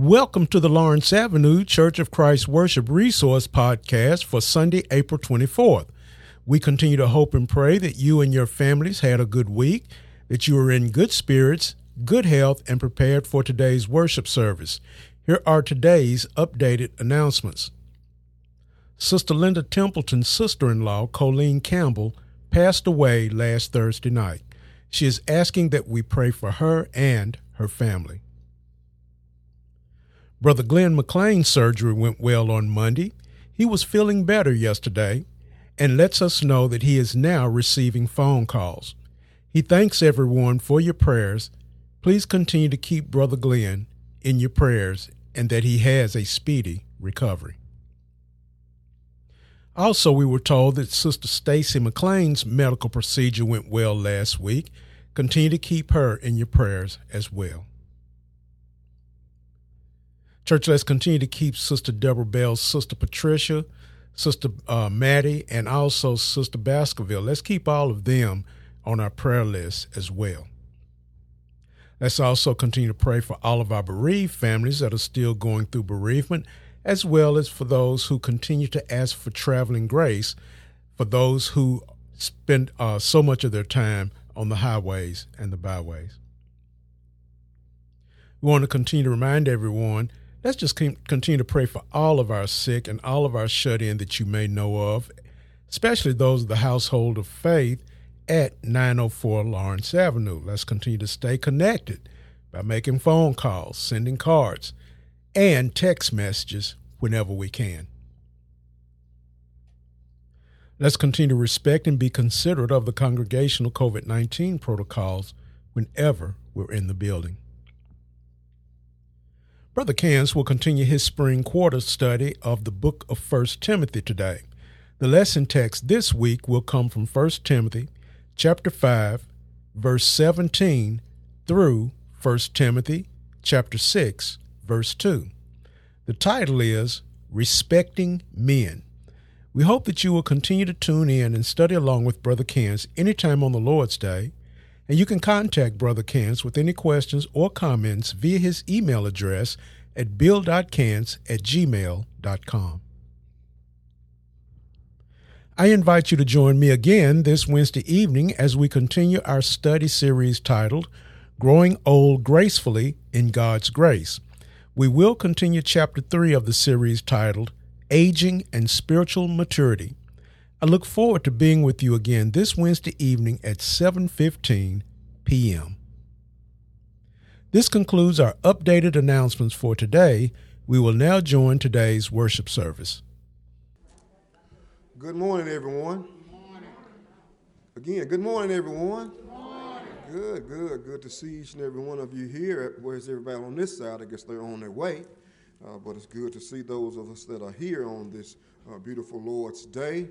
Welcome to the Lawrence Avenue Church of Christ Worship Resource Podcast for Sunday, April 24th. We continue to hope and pray that you and your families had a good week, that you are in good spirits, good health, and prepared for today's worship service. Here are today's updated announcements. Sister Linda Templeton's sister in law, Colleen Campbell, passed away last Thursday night. She is asking that we pray for her and her family. Brother Glenn McLean's surgery went well on Monday. He was feeling better yesterday and lets us know that he is now receiving phone calls. He thanks everyone for your prayers. Please continue to keep Brother Glenn in your prayers and that he has a speedy recovery. Also, we were told that Sister Stacy McLean's medical procedure went well last week. Continue to keep her in your prayers as well. Church, let's continue to keep Sister Deborah Bell, Sister Patricia, Sister uh, Maddie, and also Sister Baskerville. Let's keep all of them on our prayer list as well. Let's also continue to pray for all of our bereaved families that are still going through bereavement, as well as for those who continue to ask for traveling grace, for those who spend uh, so much of their time on the highways and the byways. We want to continue to remind everyone Let's just continue to pray for all of our sick and all of our shut in that you may know of, especially those of the household of faith at 904 Lawrence Avenue. Let's continue to stay connected by making phone calls, sending cards, and text messages whenever we can. Let's continue to respect and be considerate of the congregational COVID 19 protocols whenever we're in the building. Brother Cans will continue his spring quarter study of the book of 1 Timothy today. The lesson text this week will come from 1 Timothy chapter 5 verse 17 through 1 Timothy chapter 6 verse 2. The title is Respecting Men. We hope that you will continue to tune in and study along with Brother Cans anytime on the Lord's Day and you can contact Brother Cans with any questions or comments via his email address at bill.cans at gmail.com. I invite you to join me again this Wednesday evening as we continue our study series titled Growing Old Gracefully in God's Grace. We will continue chapter 3 of the series titled Aging and Spiritual Maturity. I look forward to being with you again this Wednesday evening at 7:15 p.m. This concludes our updated announcements for today. We will now join today's worship service. Good morning, everyone. Good morning. Again, good morning, everyone. Good, morning. good, good, good to see each and every one of you here. Where's everybody on this side? I guess they're on their way. Uh, but it's good to see those of us that are here on this uh, beautiful Lord's Day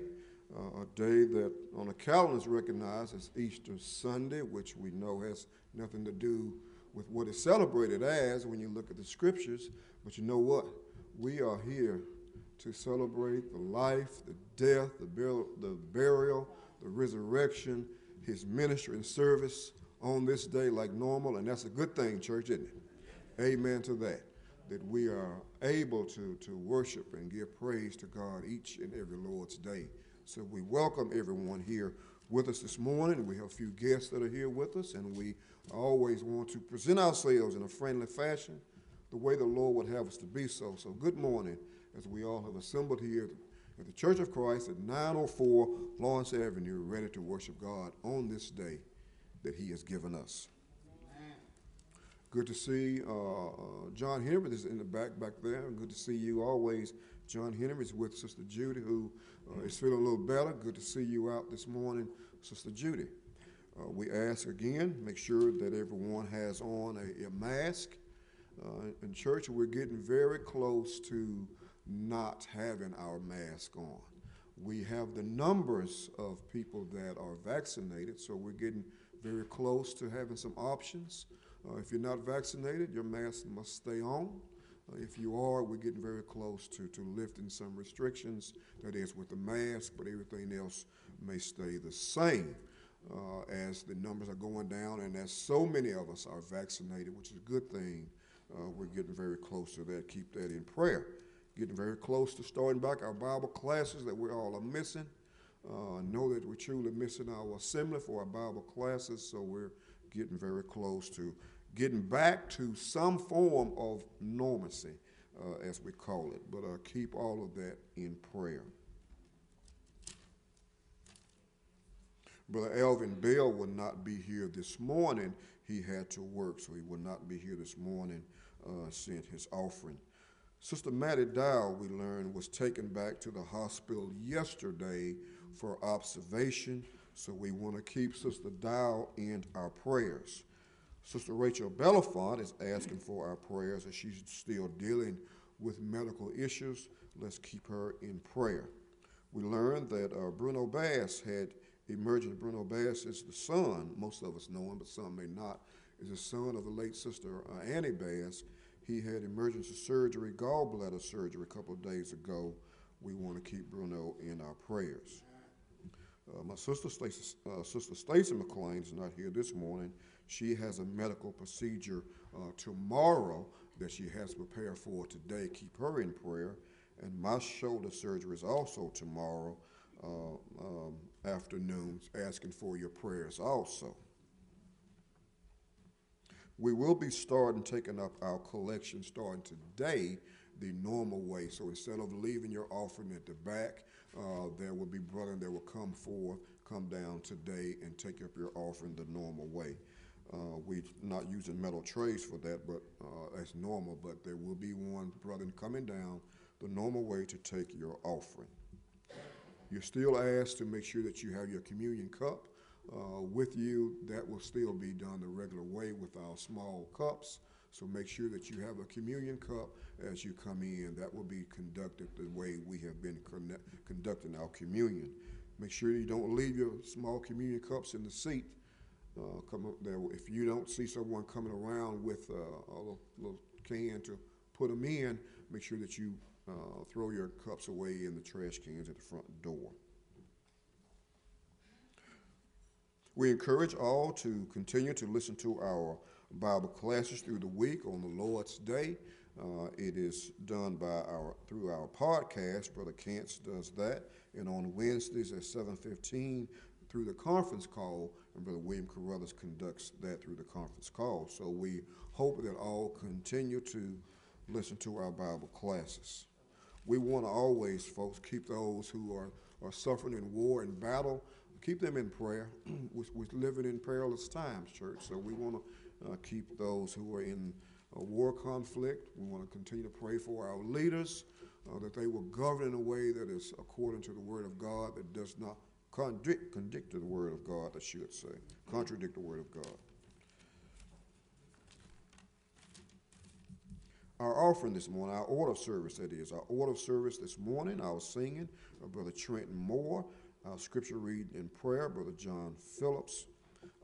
uh, a day that on the calendar is recognized as Easter Sunday, which we know has nothing to do with what it's celebrated as when you look at the scriptures. But you know what? We are here to celebrate the life, the death, the, bur- the burial, the resurrection, his ministry and service on this day like normal. And that's a good thing, church, isn't it? Amen to that. That we are able to, to worship and give praise to God each and every Lord's day. So we welcome everyone here with us this morning. We have a few guests that are here with us, and we always want to present ourselves in a friendly fashion, the way the Lord would have us to be so. So good morning as we all have assembled here at the Church of Christ at 904 Lawrence Avenue, ready to worship God on this day that He has given us. Good to see uh, uh, John Henry is in the back back there. Good to see you always. John Henry is with Sister Judy, who uh, is feeling a little better. Good to see you out this morning, Sister Judy. Uh, we ask again, make sure that everyone has on a, a mask. Uh, in church, we're getting very close to not having our mask on. We have the numbers of people that are vaccinated, so we're getting very close to having some options. Uh, if you're not vaccinated, your mask must stay on. If you are, we're getting very close to, to lifting some restrictions, that is with the mask, but everything else may stay the same uh, as the numbers are going down and as so many of us are vaccinated, which is a good thing Uh, we're getting very close to that. Keep that in prayer. Getting very close to starting back our Bible classes that we all are missing. Uh, know that we're truly missing our assembly for our Bible classes, so we're getting very close to getting back to some form of normalcy, uh, as we call it. But uh, keep all of that in prayer. Brother Elvin Bell will not be here this morning. He had to work, so he will not be here this morning, uh, sent his offering. Sister Mattie Dow, we learned, was taken back to the hospital yesterday for observation, so we want to keep Sister Dow in our prayers. Sister Rachel Belafont is asking for our prayers as she's still dealing with medical issues. Let's keep her in prayer. We learned that uh, Bruno Bass had emergent. Bruno Bass is the son, most of us know him, but some may not, is the son of the late sister uh, Annie Bass. He had emergency surgery, gallbladder surgery, a couple of days ago. We want to keep Bruno in our prayers. Uh, my sister, uh, sister Stacy McLean is not here this morning. She has a medical procedure uh, tomorrow that she has prepared for today. Keep her in prayer. And my shoulder surgery is also tomorrow uh, um, afternoons, asking for your prayers also. We will be starting taking up our collection starting today the normal way. So instead of leaving your offering at the back, uh, there will be brethren that will come forth, come down today and take up your offering the normal way. Uh, we're not using metal trays for that, but uh, that's normal. But there will be one brother coming down the normal way to take your offering. You're still asked to make sure that you have your communion cup uh, with you. That will still be done the regular way with our small cups. So make sure that you have a communion cup as you come in. That will be conducted the way we have been conducting our communion. Make sure you don't leave your small communion cups in the seat. Uh, come up there. If you don't see someone coming around with uh, a little, little can to put them in, make sure that you uh, throw your cups away in the trash cans at the front door. We encourage all to continue to listen to our Bible classes through the week on the Lord's Day. Uh, it is done by our through our podcast. Brother Kent's does that, and on Wednesdays at 7:15 through the conference call, and Brother William Carruthers conducts that through the conference call. So we hope that all continue to listen to our Bible classes we want to always, folks, keep those who are, are suffering in war and battle, keep them in prayer. we're, living in perilous times, church, so we want to uh, keep those who are in a war conflict. We want to continue to pray for our leaders, uh, that they will govern in a way that is according to the Word of God, that does not contradict, contradict the Word of God, I should say, contradict the Word of God. our offering this morning, our order of service, that is. Our order of service this morning, our singing, Brother Trenton Moore, our scripture reading and prayer, Brother John Phillips,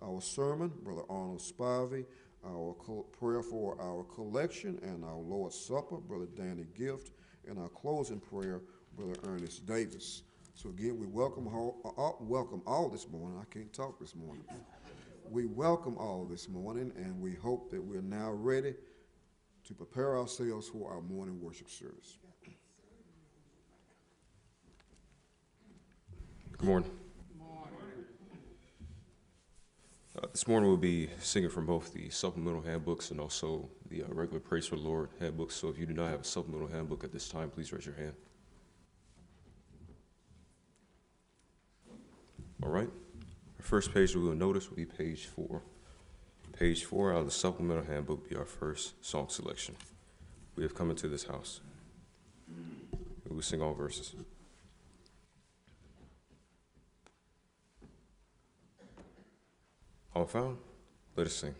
our sermon, Brother Arnold Spivey, our prayer for our collection and our Lord's Supper, Brother Danny Gift, and our closing prayer, Brother Ernest Davis. So again, we welcome all, uh, welcome all this morning. I can't talk this morning. We welcome all this morning, and we hope that we're now ready to prepare ourselves for our morning worship service. Good morning. Uh, this morning we'll be singing from both the supplemental handbooks and also the uh, regular Praise for the Lord handbooks. So if you do not have a supplemental handbook at this time, please raise your hand. All right. Our first page we will notice will be page four. Page four out of the supplemental handbook be our first song selection. We have come into this house. We will sing all verses. All found? Let us sing.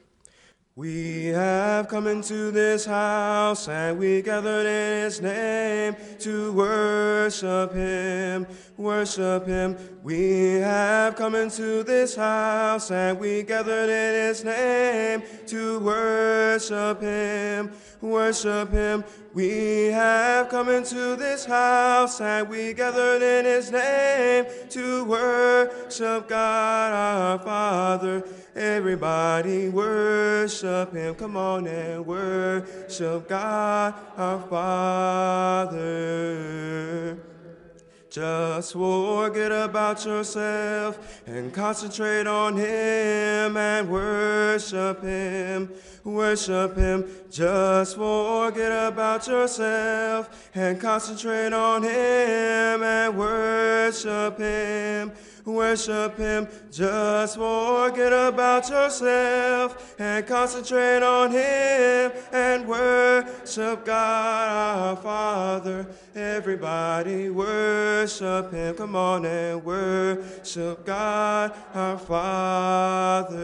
We have come into this house and we gathered in his name to worship him, worship him. We have come into this house and we gathered in his name to worship him, worship him. We have come into this house and we gathered in his name to worship God our Father. Everybody worship him. Come on and worship God our Father. Just forget about yourself and concentrate on Him and worship Him. Worship Him. Just forget about yourself and concentrate on Him and worship Him worship Him. Just forget about yourself and concentrate on Him and worship God our Father. Everybody worship Him. Come on and worship God our Father.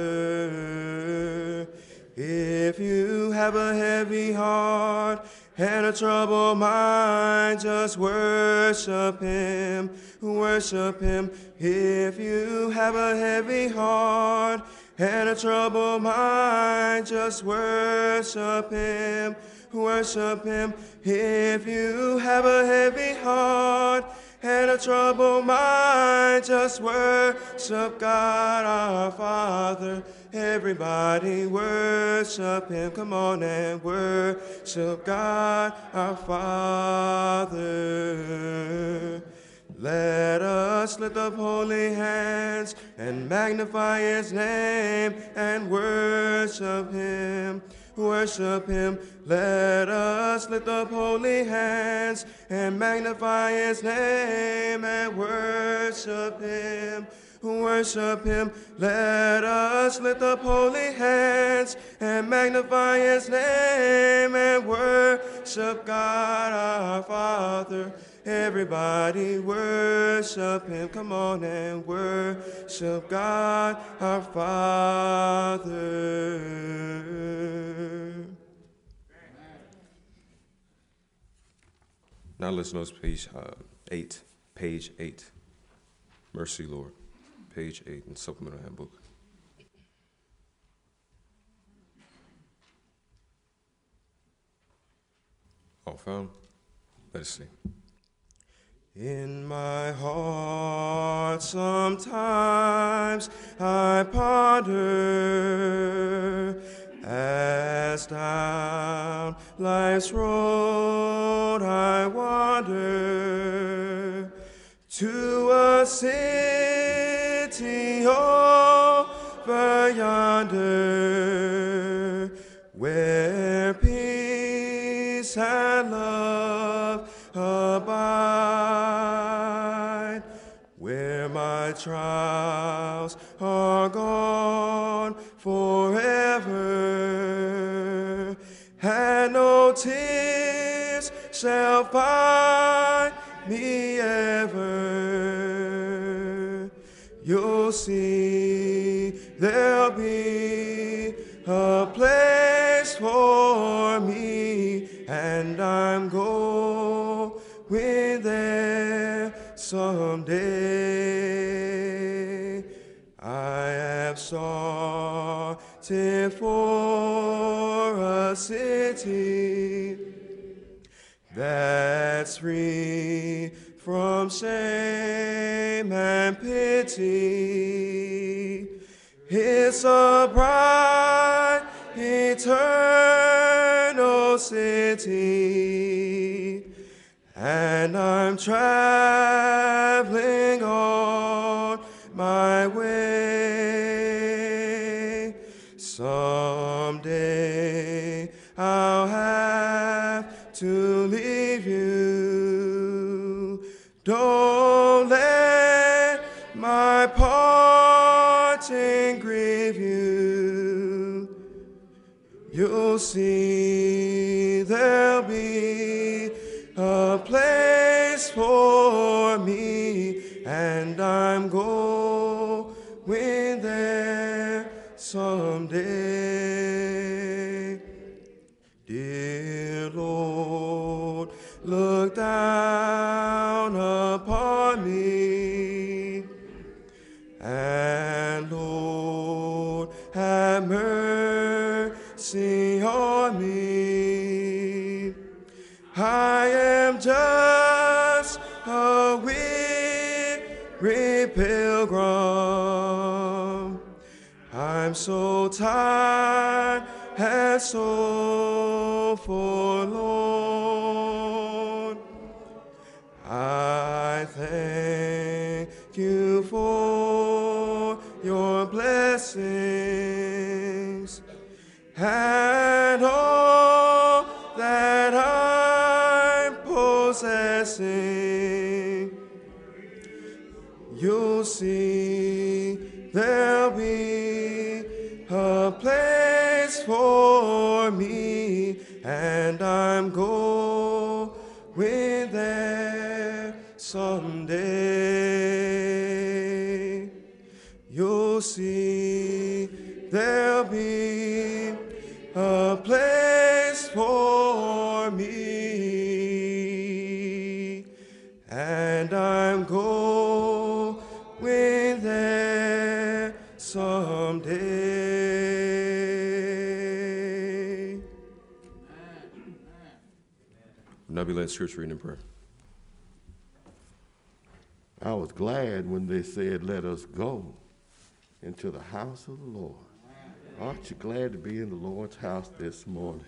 If you have a heavy heart, and a troubled mind, just worship Him, worship Him. If you have a heavy heart and a troubled mind, just worship Him, worship Him. If you have a heavy heart and a troubled mind, just worship God our Father. Everybody worship Him. Come on and worship God our Father. Let us lift up holy hands and magnify His name and worship Him. Worship Him. Let us lift up holy hands and magnify His name and worship Him worship him. Let us lift up holy hands and magnify his name and worship God our Father. Everybody worship him. Come on and worship God our Father. Now let's notice page uh, 8, page 8. Mercy, Lord page 8 in Supplemental Handbook. All found? Let us see. In my heart, sometimes I ponder. As down life's road I wander to a city over yonder, where peace and trials are gone forever, and no tears shall find me ever you'll see there'll be a place for me, and I'm going there someday. Sought for a city that's free from shame and pity. It's a bright, eternal city, and I'm traveling on my way. Someday I'll have to leave you don't let my parting grieve you. You'll see there'll be a place for me, and I'm going someday. I'm so tired and so forlorn. I thank you for your blessings and all that I'm possessing. And I'm going there someday. Led scripture reading and prayer. I was glad when they said, Let us go into the house of the Lord. Aren't you glad to be in the Lord's house this morning?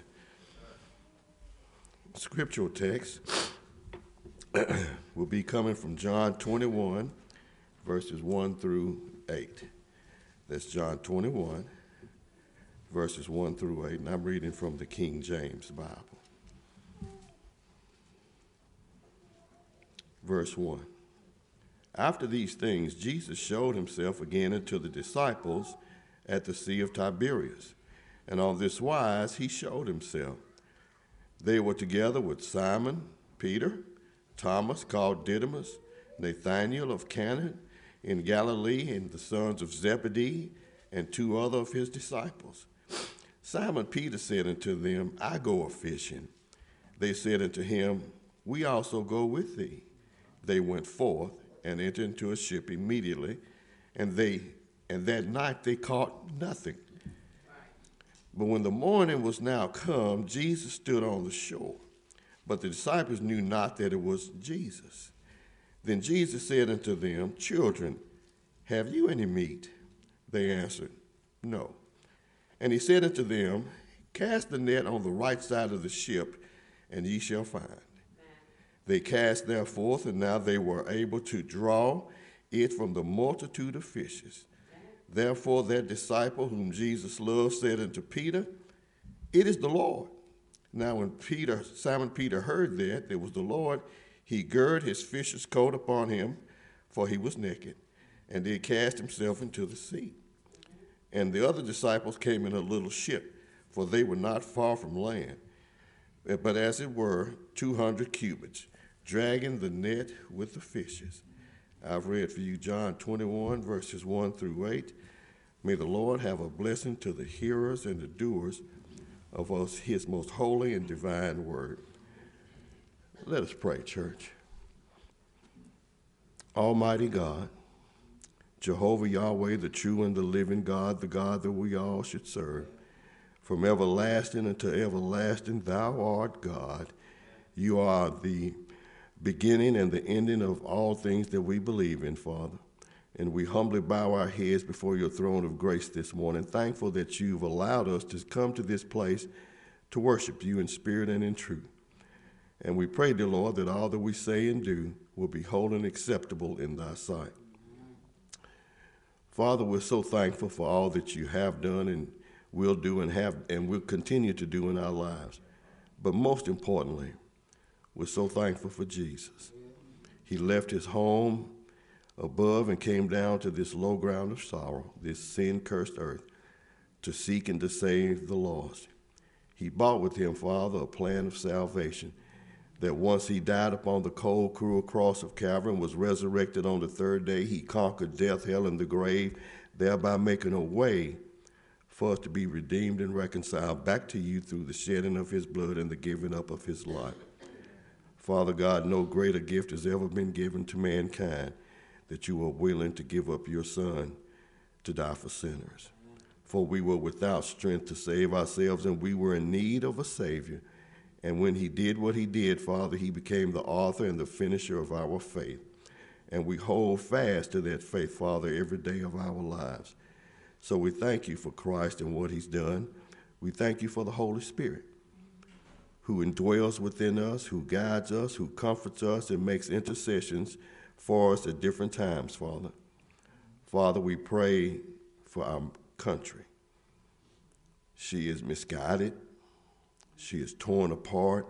Scriptural text will be coming from John 21, verses 1 through 8. That's John 21, verses 1 through 8, and I'm reading from the King James Bible. Verse 1. After these things, Jesus showed himself again unto the disciples at the Sea of Tiberias. And on this wise he showed himself. They were together with Simon, Peter, Thomas, called Didymus, Nathanael of Cana in Galilee, and the sons of Zebedee, and two other of his disciples. Simon Peter said unto them, I go a fishing. They said unto him, We also go with thee. They went forth and entered into a ship immediately, and they and that night they caught nothing. But when the morning was now come, Jesus stood on the shore. But the disciples knew not that it was Jesus. Then Jesus said unto them, Children, have you any meat? They answered, No. And he said unto them, Cast the net on the right side of the ship, and ye shall find. They cast there forth, and now they were able to draw it from the multitude of fishes. Therefore, that disciple whom Jesus loved said unto Peter, It is the Lord. Now, when Peter, Simon Peter heard that it was the Lord, he girded his fisher's coat upon him, for he was naked, and did cast himself into the sea. And the other disciples came in a little ship, for they were not far from land, but as it were, two hundred cubits, dragging the net with the fishes. I've read for you John 21, verses 1 through 8. May the Lord have a blessing to the hearers and the doers of us, his most holy and divine word. Let us pray, church. Almighty God, Jehovah Yahweh, the true and the living God, the God that we all should serve, from everlasting unto everlasting, thou art God. You are the beginning and the ending of all things that we believe in, Father. And we humbly bow our heads before your throne of grace this morning, thankful that you've allowed us to come to this place to worship you in spirit and in truth. And we pray, dear Lord, that all that we say and do will be whole and acceptable in thy sight. Father, we're so thankful for all that you have done and will do and have and will continue to do in our lives. But most importantly, we're so thankful for Jesus. He left his home above and came down to this low ground of sorrow, this sin cursed earth, to seek and to save the lost. He bought with him, Father, a plan of salvation that once he died upon the cold, cruel cross of Calvary and was resurrected on the third day, he conquered death, hell, and the grave, thereby making a way for us to be redeemed and reconciled back to you through the shedding of his blood and the giving up of his life. Father God, no greater gift has ever been given to mankind that you were willing to give up your Son to die for sinners. For we were without strength to save ourselves, and we were in need of a Savior. And when he did what he did, Father, he became the author and the finisher of our faith. And we hold fast to that faith, Father, every day of our lives. So we thank you for Christ and what he's done. We thank you for the Holy Spirit who indwells within us, who guides us, who comforts us, and makes intercessions for us at different times, Father. Father, we pray for our country. She is misguided. She is torn apart.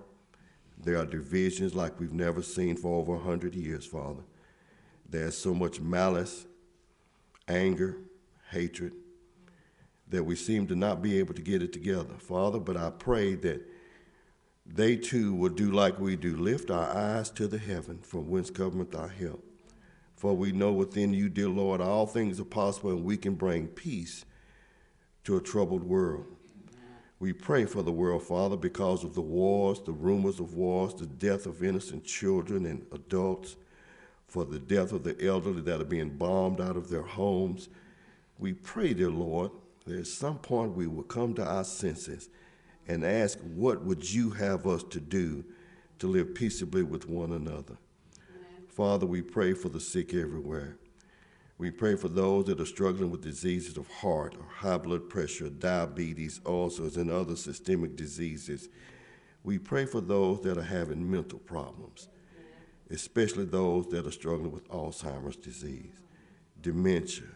There are divisions like we've never seen for over 100 years, Father. There's so much malice, anger, hatred, that we seem to not be able to get it together, Father. But I pray that they too will do like we do lift our eyes to the heaven from whence cometh our help. For we know within you, dear Lord, all things are possible and we can bring peace to a troubled world. We pray for the world, Father, because of the wars, the rumors of wars, the death of innocent children and adults, for the death of the elderly that are being bombed out of their homes. We pray, dear Lord, that at some point we will come to our senses and ask, What would you have us to do to live peaceably with one another? Amen. Father, we pray for the sick everywhere. We pray for those that are struggling with diseases of heart or high blood pressure, diabetes, ulcers, and other systemic diseases. We pray for those that are having mental problems, especially those that are struggling with Alzheimer's disease, dementia,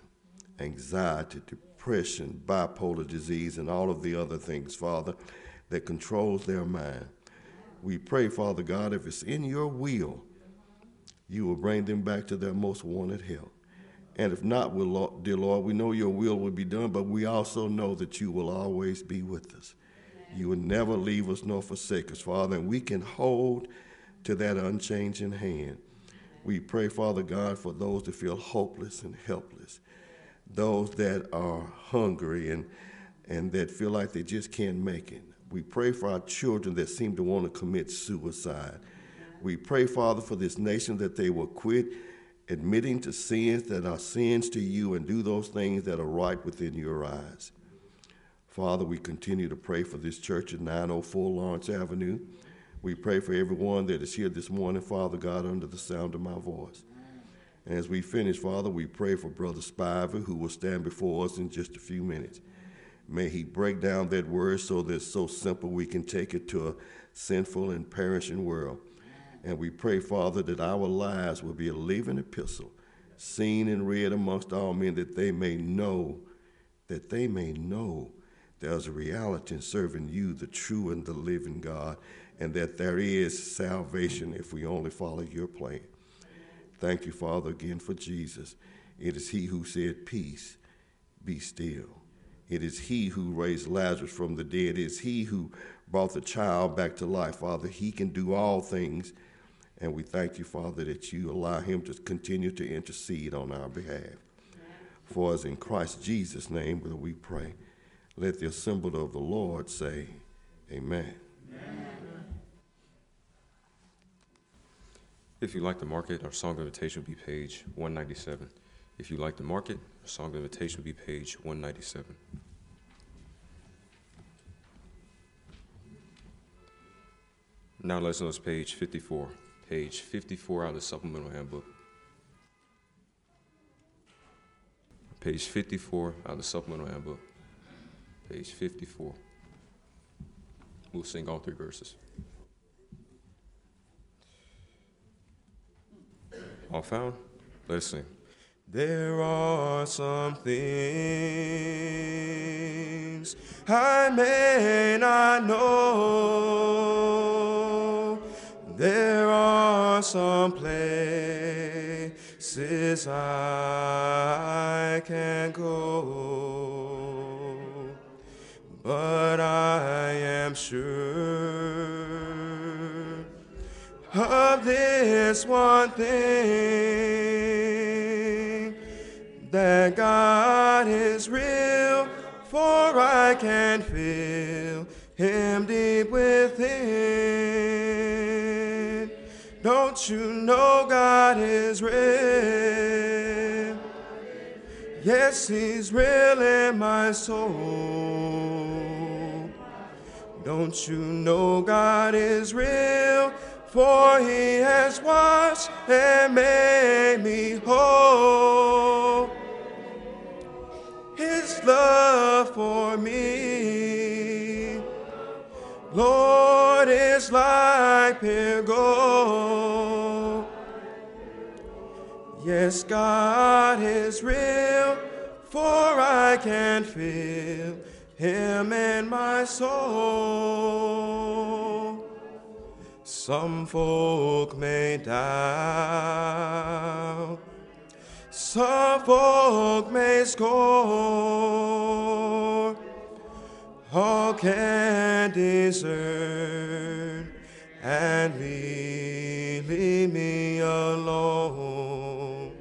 anxiety, depression, bipolar disease, and all of the other things, Father, that controls their mind. We pray, Father God, if it's in your will, you will bring them back to their most wanted help. And if not, we'll, dear Lord, we know your will will be done, but we also know that you will always be with us. You will never leave us nor forsake us, Father, and we can hold to that unchanging hand. We pray, Father God, for those that feel hopeless and helpless, those that are hungry and, and that feel like they just can't make it. We pray for our children that seem to want to commit suicide. We pray, Father, for this nation that they will quit admitting to sins that are sins to you and do those things that are right within your eyes. Father, we continue to pray for this church at 904 Lawrence Avenue. We pray for everyone that is here this morning, Father God, under the sound of my voice. And as we finish, Father, we pray for Brother Spivey, who will stand before us in just a few minutes. May he break down that word so that it's so simple we can take it to a sinful and perishing world. And we pray, Father, that our lives will be a living epistle, seen and read amongst all men, that they may know, that they may know there's a reality in serving you, the true and the living God, and that there is salvation if we only follow your plan. Thank you, Father, again for Jesus. It is He who said, Peace, be still. It is He who raised Lazarus from the dead. It is He who brought the child back to life. Father, He can do all things and we thank you, Father, that you allow him to continue to intercede on our behalf. For us in Christ Jesus' name will we pray. Let the assembly of the Lord say, Amen. Amen. If you'd like the market, our song invitation will be page 197. If you'd like the market, our song invitation will be page 197. Now let's notice page 54 page 54 out of the supplemental handbook. Page 54 out of the supplemental handbook. Page 54. We'll sing all three verses. All found? Let's. There are some things I may not know. There are some places I can go, but I am sure of this one thing that God is real, for I can feel Him deep within. Don't you know God is real? Yes, He's real in my soul. Don't you know God is real? For he has washed and made me whole. His love for me, Lord, is like pure gold. Yes, God is real, for I can feel him in my soul. Some folk may doubt, some folk may scorn, all can discern and leave me alone.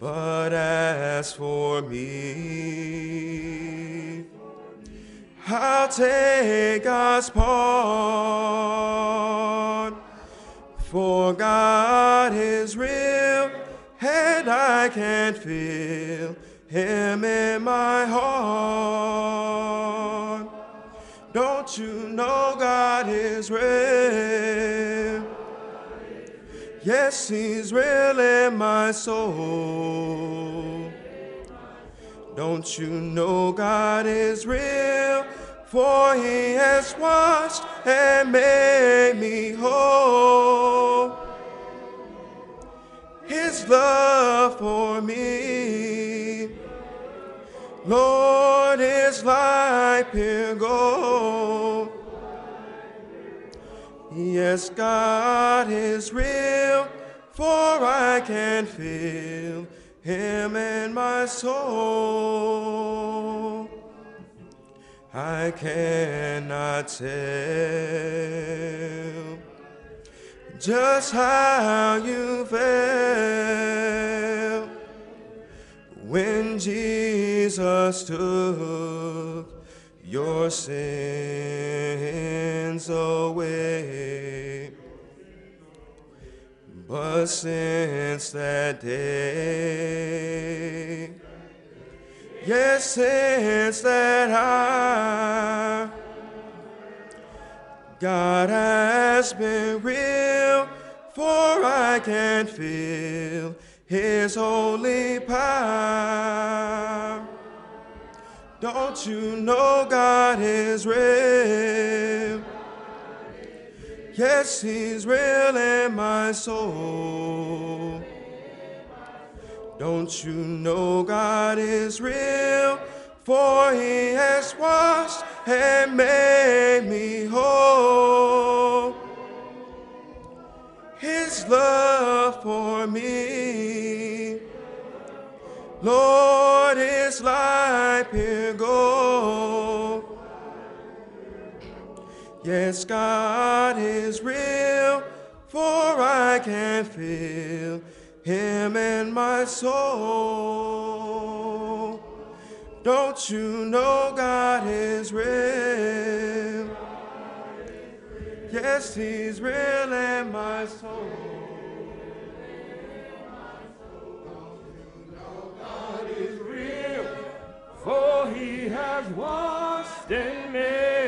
But as for me, I'll take God's part. For God is real, and I can feel Him in my heart. Don't you know God is real? Yes, He's real in my soul. Don't you know God is real? For He has washed and made me whole. His love for me, Lord, is like pure gold. Yes, God is real, for I can feel Him in my soul. I cannot tell just how you felt when Jesus took your sins away. But since that day, yes, since that hour, God has been real, for I can feel His holy power. Don't you know God is real? Yes, He's real in my soul. Don't you know God is real? For He has washed and made me whole. His love for me, Lord, is like pure gold. Yes, God is real, for I can feel Him in my soul. Don't you know God is real? Yes, He's real in my soul. God is real, for he has washed and made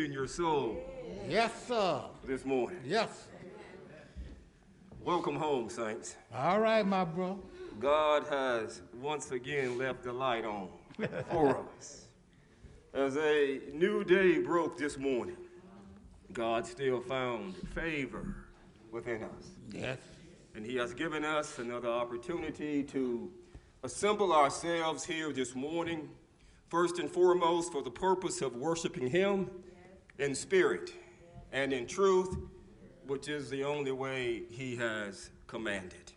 within your soul Yes, sir. this morning? Yes, sir. Welcome home, saints. All right, my bro. God has once again left the light on for us. As a new day broke this morning, God still found favor within us. Yes. And He has given us another opportunity to assemble ourselves here this morning, first and foremost for the purpose of worshiping Him in spirit and in truth, which is the only way He has commanded.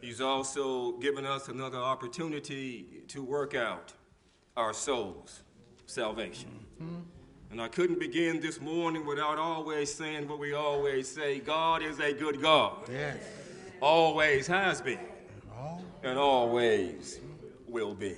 He's also given us another opportunity to work out our soul's salvation. And I couldn't begin this morning without always saying what we always say God is a good God. Yes. Always has been. And always will be.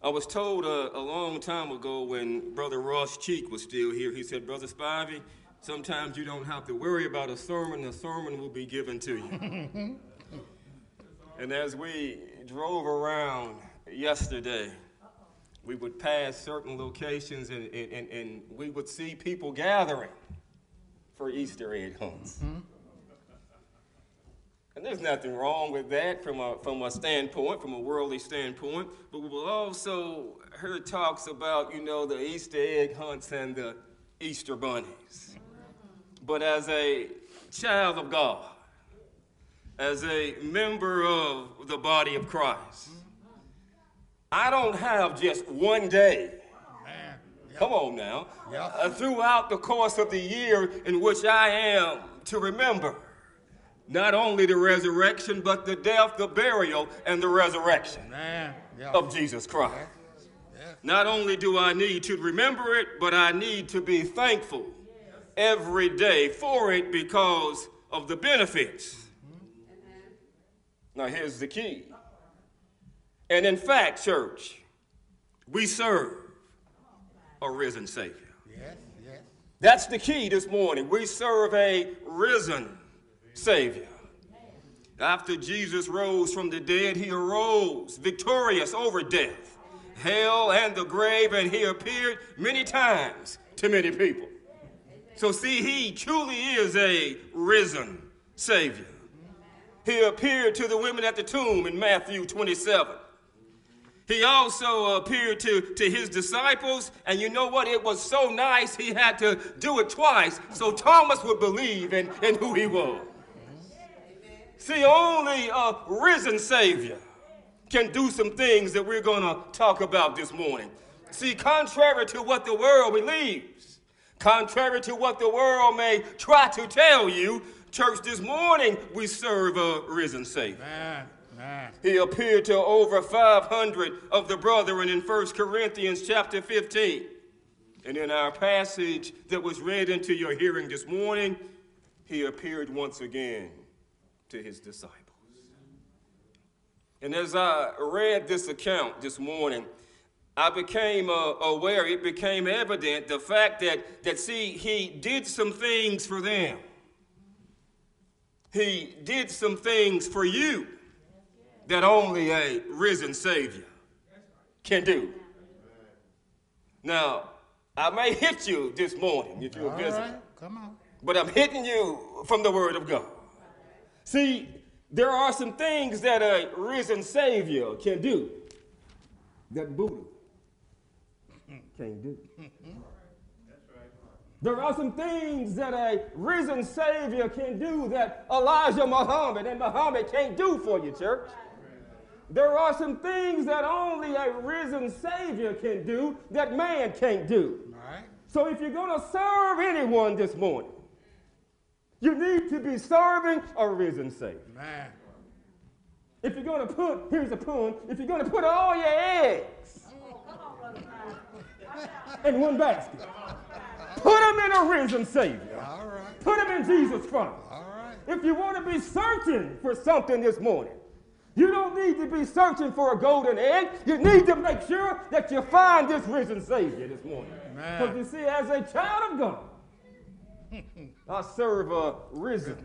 I was told a, a long time ago when Brother Ross Cheek was still here, he said, Brother Spivey, sometimes you don't have to worry about a sermon, the sermon will be given to you. and as we drove around yesterday, we would pass certain locations and, and, and, we would see people gathering for Easter egg hunts. Mm-hmm. And there's nothing wrong with that from a, from a standpoint, from a worldly standpoint. But we will also hear talks about, you know, the Easter egg hunts and the Easter bunnies. But as a child of God, as a member of the body of Christ, I don't have just one day. Come on now. Uh, throughout the course of the year in which I am to remember not only the resurrection, but the death, the burial, and the resurrection of Jesus Christ. Not only do I need to remember it, but I need to be thankful every day for it because of the benefits. Now, here's the key and in fact, church, we serve a risen Savior. Yes, yes. That's the key this morning. We serve a risen Savior. After Jesus rose from the dead, he arose victorious over death, hell, and the grave, and he appeared many times to many people. So, see, he truly is a risen Savior. He appeared to the women at the tomb in Matthew 27. He also appeared to, to his disciples, and you know what? It was so nice he had to do it twice so Thomas would believe in, in who he was. See, only a risen Savior can do some things that we're going to talk about this morning. See, contrary to what the world believes, contrary to what the world may try to tell you, church, this morning we serve a risen Savior. Man. He appeared to over 500 of the brethren in 1 Corinthians chapter 15. And in our passage that was read into your hearing this morning, he appeared once again to his disciples. And as I read this account this morning, I became uh, aware, it became evident the fact that, that, see, he did some things for them. He did some things for you that only a risen Savior can do. Now, I may hit you this morning if you're busy. Right, come on. But I'm hitting you from the Word of God. See, there are some things that a risen Savior can do that Buddha can't do. There are some things that a risen Savior can do that Elijah Muhammad and Muhammad can't do for you, church. There are some things that only a risen Savior can do that man can't do. Right. So if you're going to serve anyone this morning, you need to be serving a risen Savior. Man. If you're going to put, here's a pun, if you're going to put all your eggs in one basket, put them in a risen Savior. All right. Put them in Jesus Christ. All right. If you want to be searching for something this morning, you don't need to be searching for a golden egg. You need to make sure that you find this risen Savior this morning. Because you see, as a child of God, I serve a risen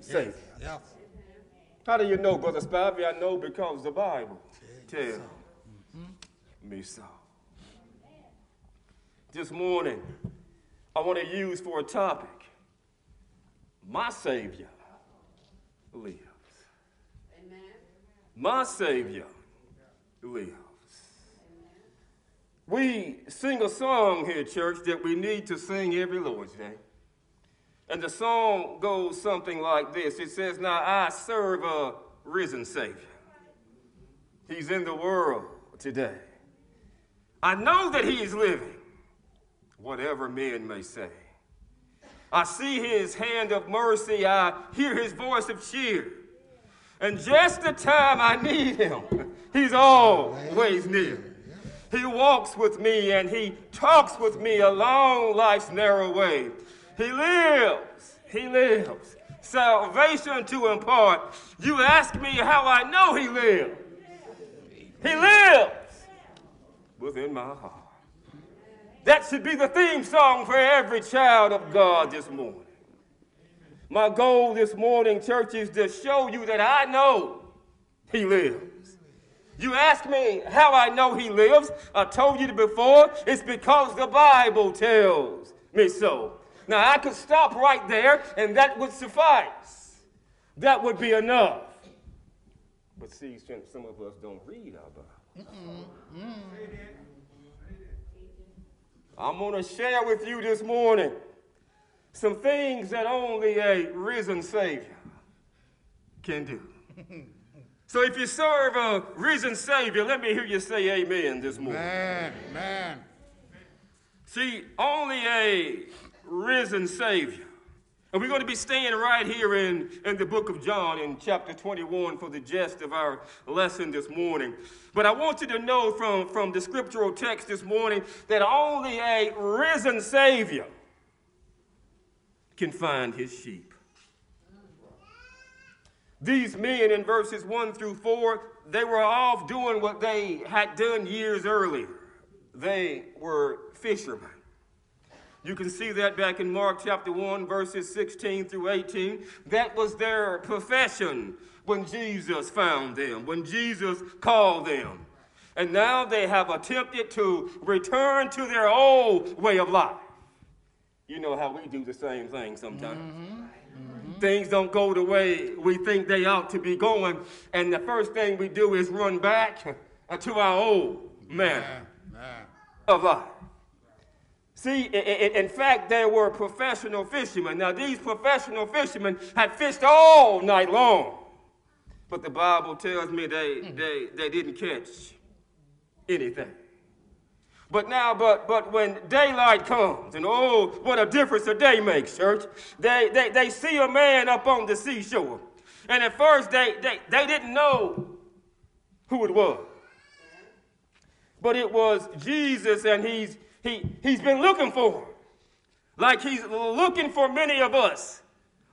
Savior. Yes. How do you know, Brother Spivey? I know because the Bible tells mm-hmm. me so. This morning, I want to use for a topic my Savior lives Amen. my Savior lives. We sing a song here, church, that we need to sing every Lord's Day. And the song goes something like this It says, Now I serve a risen Savior. He's in the world today. I know that He is living, whatever men may say. I see His hand of mercy, I hear His voice of cheer. And just the time I need him, he's always near. He walks with me and he talks with me along life's narrow way. He lives. He lives. Salvation to impart. You ask me how I know he lives. He lives within my heart. That should be the theme song for every child of God this morning. My goal this morning, church, is to show you that I know he lives. You ask me how I know he lives. I told you before, it's because the Bible tells me so. Now, I could stop right there, and that would suffice. That would be enough. But see, some of us don't read our Bible. I'm going to share with you this morning some things that only a risen Savior can do. so if you serve a risen Savior, let me hear you say amen this morning. Amen. See, only a risen Savior. And we're going to be staying right here in, in the book of John in chapter 21 for the gist of our lesson this morning. But I want you to know from, from the scriptural text this morning that only a risen Savior can find his sheep. These men in verses 1 through 4, they were off doing what they had done years earlier. They were fishermen. You can see that back in Mark chapter 1, verses 16 through 18. That was their profession when Jesus found them, when Jesus called them. And now they have attempted to return to their old way of life. You know how we do the same thing sometimes. Mm-hmm. Mm-hmm. Things don't go the way we think they ought to be going, and the first thing we do is run back to our old manner of life. See, in fact, they were professional fishermen. Now, these professional fishermen had fished all night long, but the Bible tells me they, hmm. they, they didn't catch anything. But now, but but when daylight comes, and oh, what a difference a day makes, church. They they, they see a man up on the seashore. And at first they, they, they didn't know who it was. But it was Jesus, and he's he he's been looking for him. Like he's looking for many of us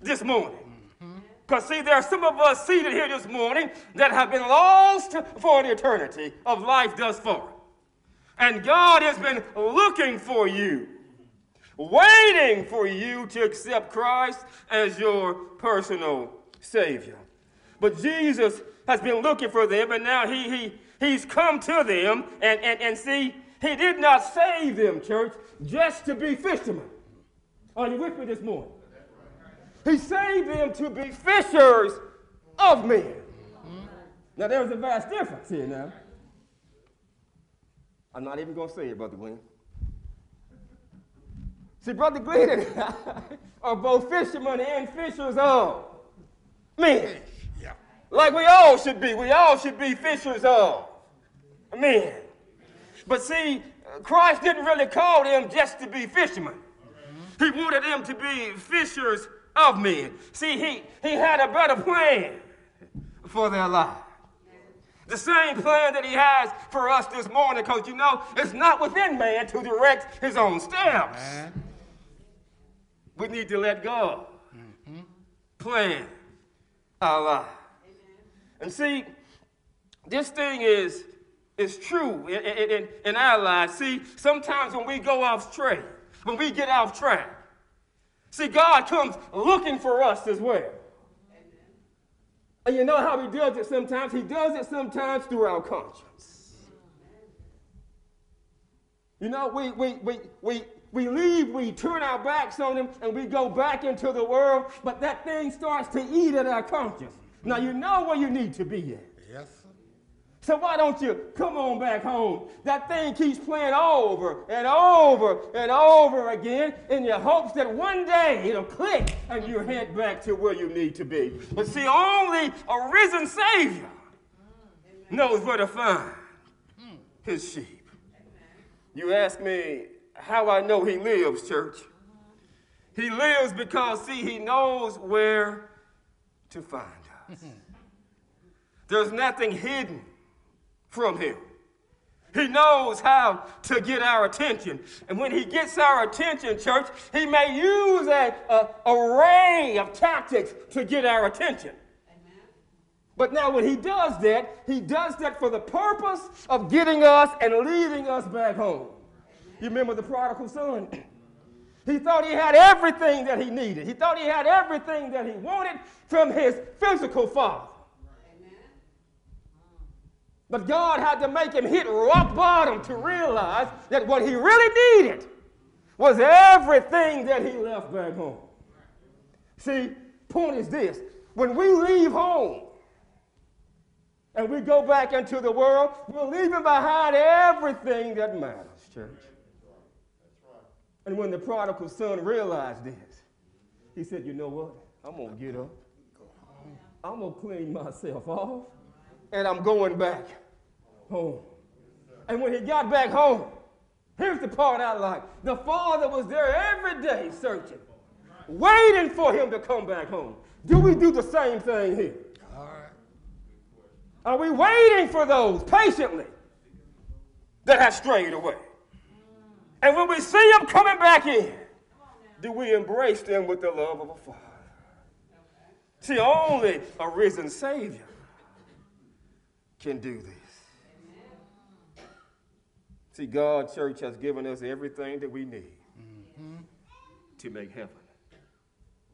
this morning. Mm-hmm. Because, see, there are some of us seated here this morning that have been lost for an eternity of life thus far. And God has been looking for you, waiting for you to accept Christ as your personal Savior. But Jesus has been looking for them, and now he, he, he's come to them. And, and, and see, he did not save them, church, just to be fishermen. Are you with me this morning? He saved them to be fishers of men. Now, there's a vast difference here now. I'm not even going to say it, Brother Glenn. See, Brother Glenn and I are both fishermen and fishers of men. Yeah. Like we all should be. We all should be fishers of men. But see, Christ didn't really call them just to be fishermen. He wanted them to be fishers of men. See, he, he had a better plan for their lives. The same plan that he has for us this morning, because you know, it's not within man to direct his own steps. Man. We need to let God mm-hmm. plan our lives. And see, this thing is, is true in, in, in our lives. See, sometimes when we go off track, when we get off track, see, God comes looking for us as well. And you know how he does it sometimes? He does it sometimes through our conscience. You know, we, we, we, we, we leave, we turn our backs on him, and we go back into the world, but that thing starts to eat at our conscience. Now, you know where you need to be at. So why don't you come on back home? That thing keeps playing over and over and over again in your hopes that one day it'll click and you head back to where you need to be. But see, only a risen Savior knows where to find his sheep. You ask me how I know he lives, church. He lives because, see, he knows where to find us. Hmm. There's nothing hidden from him. He knows how to get our attention. And when he gets our attention, church, he may use an array of tactics to get our attention. But now, when he does that, he does that for the purpose of getting us and leading us back home. You remember the prodigal son? He thought he had everything that he needed. He thought he had everything that he wanted from his physical father. But God had to make him hit rock bottom to realize that what he really needed was everything that he left back home. See, point is this when we leave home and we go back into the world, we're leaving behind everything that matters, church. And when the prodigal son realized this, he said, You know what? I'm going to get up. I'm going to clean myself off. And I'm going back home. And when he got back home, here's the part I like. The father was there every day searching, waiting for him to come back home. Do we do the same thing here? All right. Are we waiting for those patiently that have strayed away? And when we see them coming back in, do we embrace them with the love of a father? See, only a risen Savior can do this. See, God, church, has given us everything that we need mm-hmm. to make heaven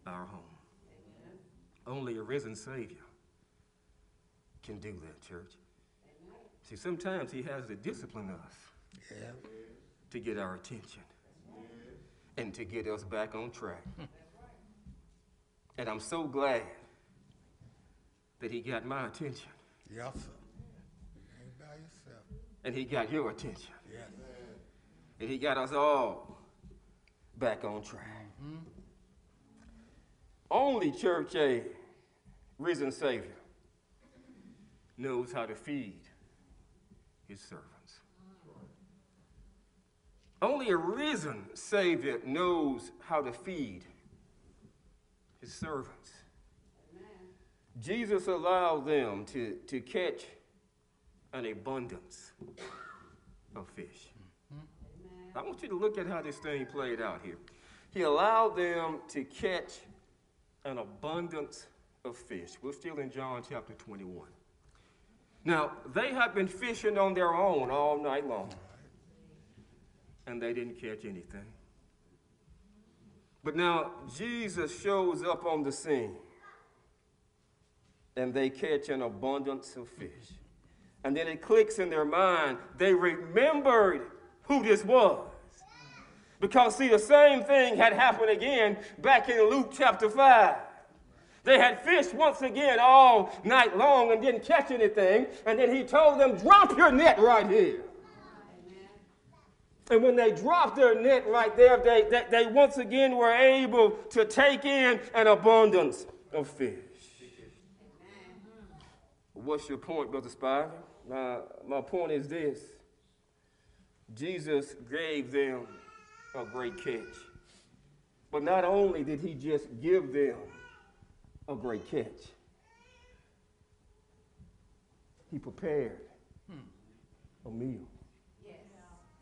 our home. Only a risen Savior can do that, church. See, sometimes He has to discipline us yeah. to get our attention and to get us back on track. and I'm so glad that He got my attention. Yes, sir. And He got your attention. And he got us all back on track. Mm-hmm. Only church a risen Savior knows how to feed his servants. Only a risen Savior knows how to feed his servants. Jesus allowed them to, to catch an abundance of fish. I want you to look at how this thing played out here. He allowed them to catch an abundance of fish. We're still in John chapter 21. Now, they had been fishing on their own all night long, and they didn't catch anything. But now Jesus shows up on the scene, and they catch an abundance of fish. And then it clicks in their mind. They remembered who this was. Because, see, the same thing had happened again back in Luke chapter 5. They had fished once again all night long and didn't catch anything. And then he told them, Drop your net right here. And when they dropped their net right there, they, they, they, once again were able to take in an abundance of fish. What's your point, Brother Spivey? My, my point is this Jesus gave them a great catch. But not only did he just give them a great catch, he prepared hmm. a meal yes.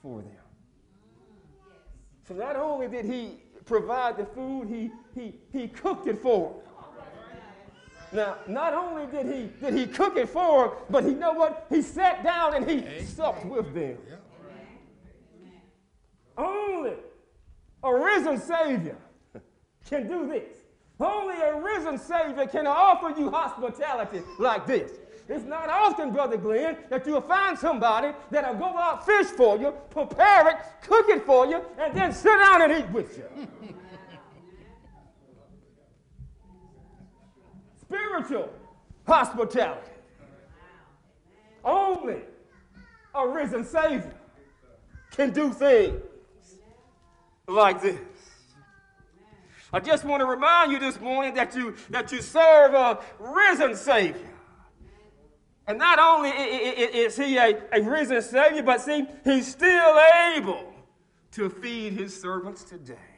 for them. Mm, yes. So not only did he provide the food, he, he, he cooked it for them. Now, not only did he did he cook it for them, but he know what? He sat down and he supped with them. Only a risen Savior can do this. Only a risen Savior can offer you hospitality like this. It's not often, Brother Glenn, that you'll find somebody that'll go out fish for you, prepare it, cook it for you, and then sit down and eat with you. Spiritual hospitality. Only a risen Savior can do things like this. I just want to remind you this morning that you, that you serve a risen Savior. And not only is he a, a risen Savior, but see, he's still able to feed his servants today.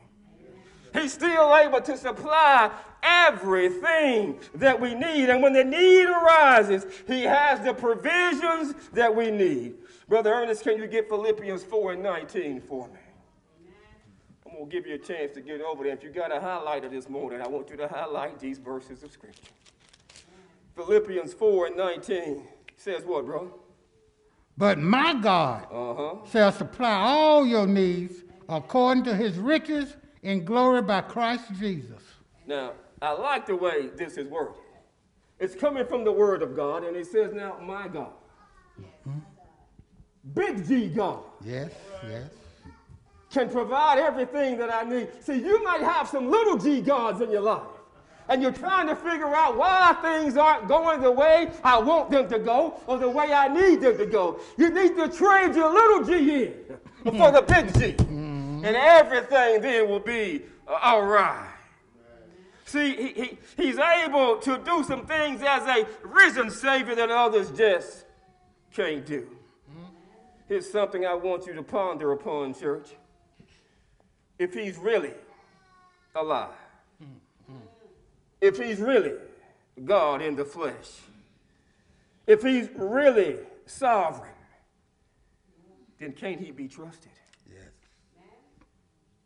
He's still able to supply everything that we need. And when the need arises, He has the provisions that we need. Brother Ernest, can you get Philippians 4 and 19 for me? I'm going to give you a chance to get over there. If you got a highlighter this morning, I want you to highlight these verses of Scripture. Philippians 4 and 19 says what, bro? But my God Uh-huh. shall supply all your needs according to his riches in glory by Christ Jesus. Now, I like the way this is worded. It's coming from the Word of God, and it says, Now, my God. Big G God Yes, yes. can provide everything that I need. See, you might have some little G gods in your life, and you're trying to figure out why things aren't going the way I want them to go or the way I need them to go. You need to trade your little G in for the big G, mm-hmm. Mm-hmm. and everything then will be uh, all right. See, he, he, he's able to do some things as a risen Savior that others just can't do. Mm-hmm. Here's something I want you to ponder upon, church. If he's really alive, mm-hmm. if he's really God in the flesh, if he's really sovereign, then can't he be trusted?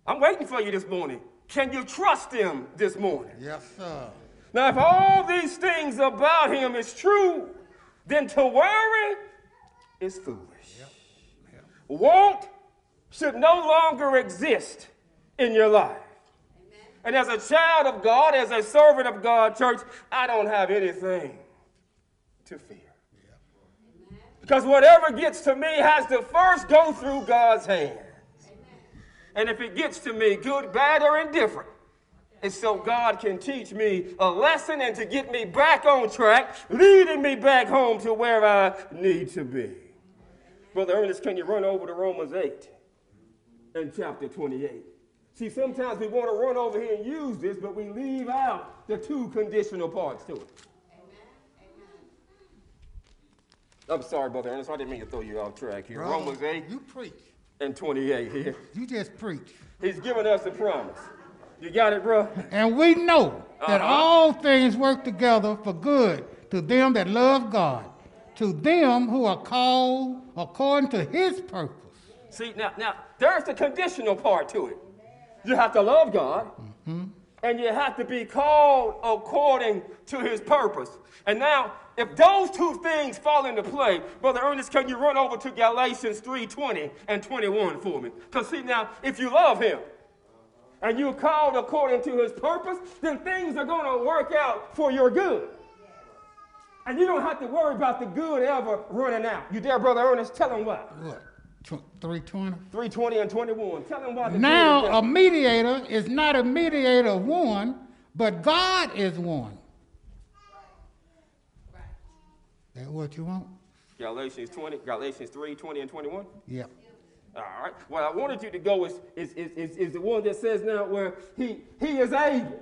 Yes. I'm waiting for you this morning. Can you trust him this morning? Yes, sir. Now, if all these things about him is true, then to worry is foolish. Want should no longer exist in your life. And as a child of God, as a servant of God, church, I don't have anything to fear. Because whatever gets to me has to first go through God's hands. And if it gets to me, good, bad, or indifferent, it's so God can teach me a lesson and to get me back on track, leading me back home to where I need to be. Brother Ernest, can you run over to Romans 8 and chapter 28? See, sometimes we want to run over here and use this, but we leave out the two conditional parts to it. Amen. Amen. I'm sorry, Brother Ernest, I didn't mean to throw you off track here. Brother, Romans 8 You preach. And 28 here. You just preach. He's given us a promise. You got it, bro? And we know that Uh-huh. all things work together for good to them that love God, to them who are called according to his purpose. See, now, now there's the conditional part to it. You have to love God, and you have to be called according to his purpose. And now, if those two things fall into play, Brother Ernest, can you run over to Galatians 3:20 and 21 for me? Because see now, if you love him and you're called according to his purpose, then things are going to work out for your good. And you don't have to worry about the good ever running out. You there, Brother Ernest? Tell him what. What? 320? 320 and 21. Tell them why the Now, a mediator is not a mediator of one, but God is one. That what you want? Galatians 20, Galatians 3, 20 and 21. Yep. All right. What I wanted you to go is, is, is, is, is the one that says now where he, he is able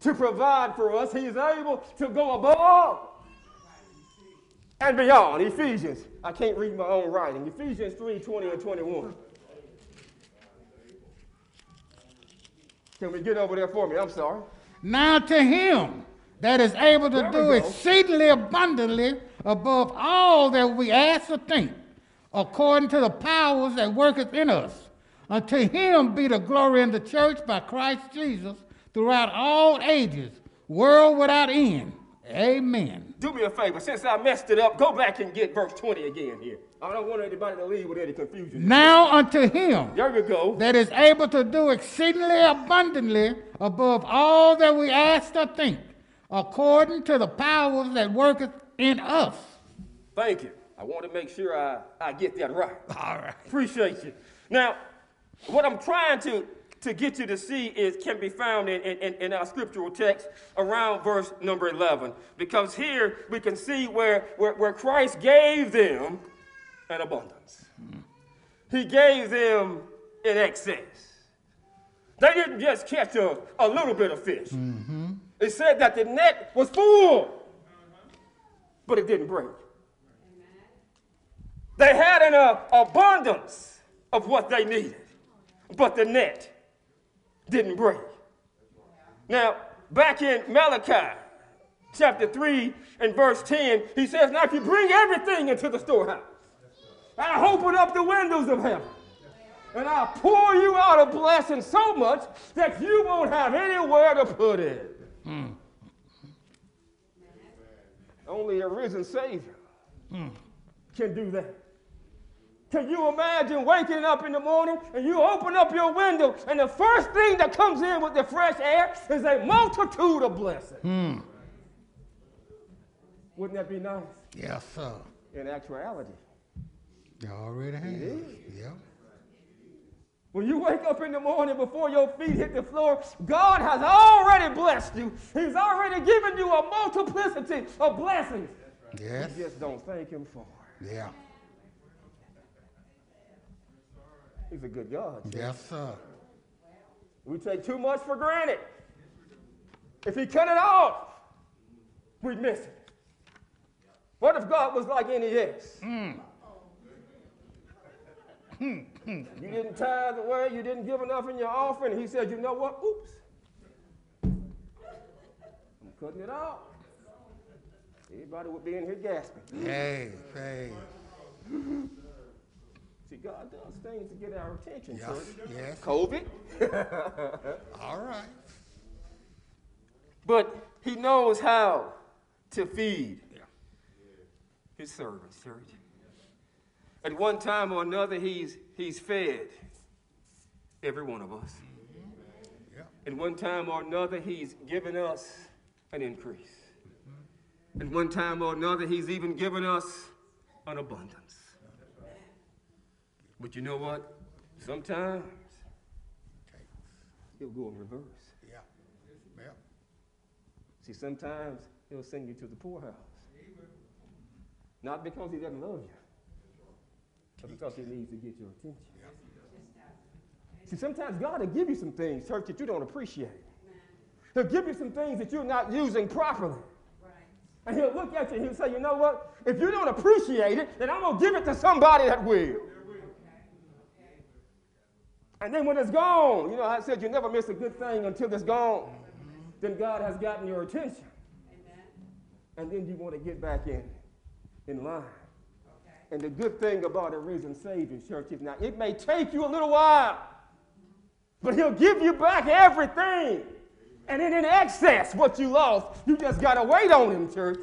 to provide for us. He is able to go above and beyond. Ephesians. I can't read my own writing. Ephesians 3, 20 and 21. Can we get over there for me? I'm sorry. Now to him that is able to There do exceedingly abundantly above all that we ask or think, according to the powers that worketh in us. Unto him be the glory in the church by Christ Jesus throughout all ages, world without end. Amen. Do me a favor. Since I messed it up, go back and get verse 20 again here. I don't want anybody to leave with any confusion. Now unto him There you go. that is able to do exceedingly abundantly above all that we ask or think, according to the powers that worketh in us. Thank you. I want to make sure I, I get that right. All right. Appreciate you. Now, what I'm trying to, to get you to see is can be found in, in, in our scriptural text around verse number 11. Because here we can see where, where, where Christ gave them an abundance. Hmm. He gave them in excess. They didn't just catch a, a little bit of fish. Mm-hmm. It said that the net was full, but it didn't break. They had an uh, abundance of what they needed, but the net didn't break. Now, back in Malachi chapter 3 and verse 10, he says, Now if you bring everything into the storehouse, I'll open up the windows of heaven. And I'll pour you out a blessing so much that you won't have anywhere to put it. Mm. Only a risen Savior mm. can do that. Can you imagine waking up in the morning and you open up your window and the first thing that comes in with the fresh air is a multitude of blessings? Mm. Wouldn't that be nice? Yes, sir. In actuality, you already have. It is. Yep. When you wake up in the morning before your feet hit the floor, God has already blessed you. He's already given you a multiplicity of blessings. Yes. You just don't thank Him for it. Yeah. He's a good God. Yes, sir. We take too much for granted. If He cut it off, we'd miss it. What if God was like NES? Mm. Hmm. you didn't tithe the way, you didn't give enough in your offering. He said, You know what? Oops. I'm cutting it off. Everybody would be in here gasping. Hey, hey. See, God does things to get our attention, yes, church. Yes. COVID. All right. But he knows how to feed yeah. his servants, church. At one time or another, he's, he's fed every one of us. Yeah. At one time or another, he's given us an increase. At one time or another, he's even given us an abundance. But you know what? Sometimes he'll go in reverse. Yeah. Yeah. See, sometimes he'll send you to the poorhouse. Not because he doesn't love you, because he needs to get your attention. See, sometimes God will give you some things, church, that you don't appreciate. He'll give you some things that you're not using properly. And he'll look at you and he'll say, you know what? If you don't appreciate it, then I'm going to give it to somebody that will. And then when it's gone, you know, I said you never miss a good thing until it's gone. Then God has gotten your attention. And then you want to get back in, in line. Okay. And the good thing about a risen Savior, church, is now it may take you a little while, but He'll give you back everything. And then in excess, what you lost, you just got to wait on Him, church.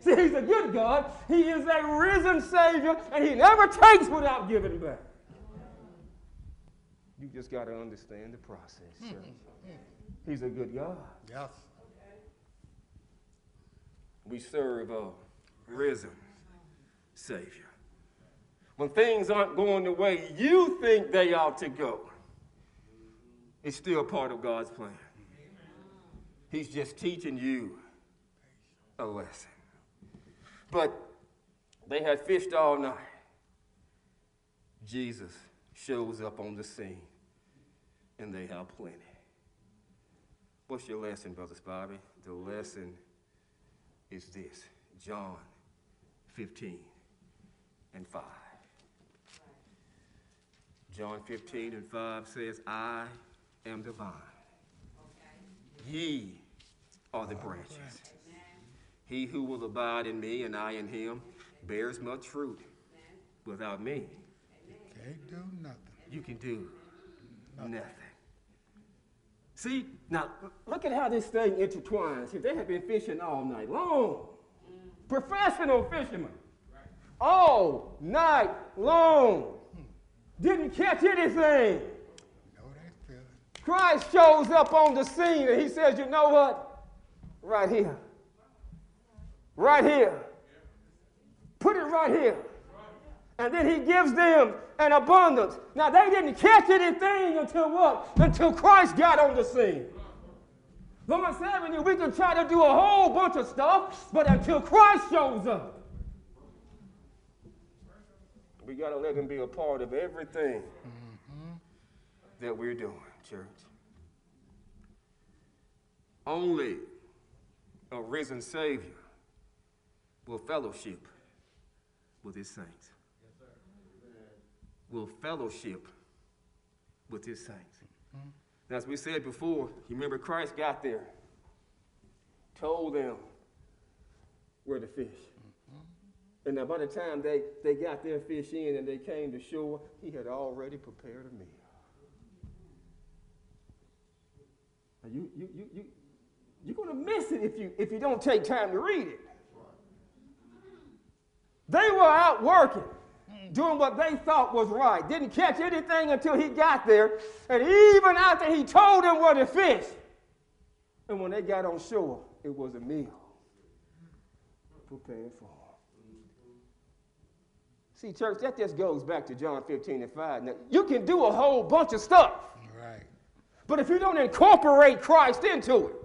See, He's a good God. He is a risen Savior, and He never takes without giving back. You just got to understand the process, hmm. church. He's a good God. Yes. We serve a risen Savior. When things aren't going the way you think they ought to go, it's still part of God's plan. He's just teaching you a lesson. But they had fished all night. Jesus shows up on the scene and they have plenty. What's your lesson, Brother Bobby? The lesson is this John 15 and 5. John 15 and 5 says, I am the vine. Ye are the branches. He who will abide in me and I in him bears much fruit. Without me, you can't do nothing. You can do nothing. nothing. See, now look at how this thing intertwines. See, they have been fishing all night long. Mm. Professional fishermen. All night long. Didn't catch anything. Christ shows up on the scene and he says, You know what? Right here. Right here. Put it right here. And then he gives them an abundance. Now, they didn't catch anything until what? Until Christ got on the scene. Lawrence Avenue, we can try to do a whole bunch of stuff, but until Christ shows up, we got to let him be a part of everything mm-hmm. that we're doing, church. Only a risen Savior will fellowship with his saints will fellowship with his saints. Mm-hmm. As we said before, you remember Christ got there, told them where to fish. And by the time they, they got their fish in and they came to shore, he had already prepared a meal. Now you, you, you, you, you're going to miss it if you, if you don't take time to read it. They were out working, doing what they thought was right. Didn't catch anything until he got there. And even after he told them where to fish, and when they got on shore, it was a meal prepared for them. See, church, that just goes back to John 15 and 5. Now, you can do a whole bunch of stuff. Right. But if you don't incorporate Christ into it,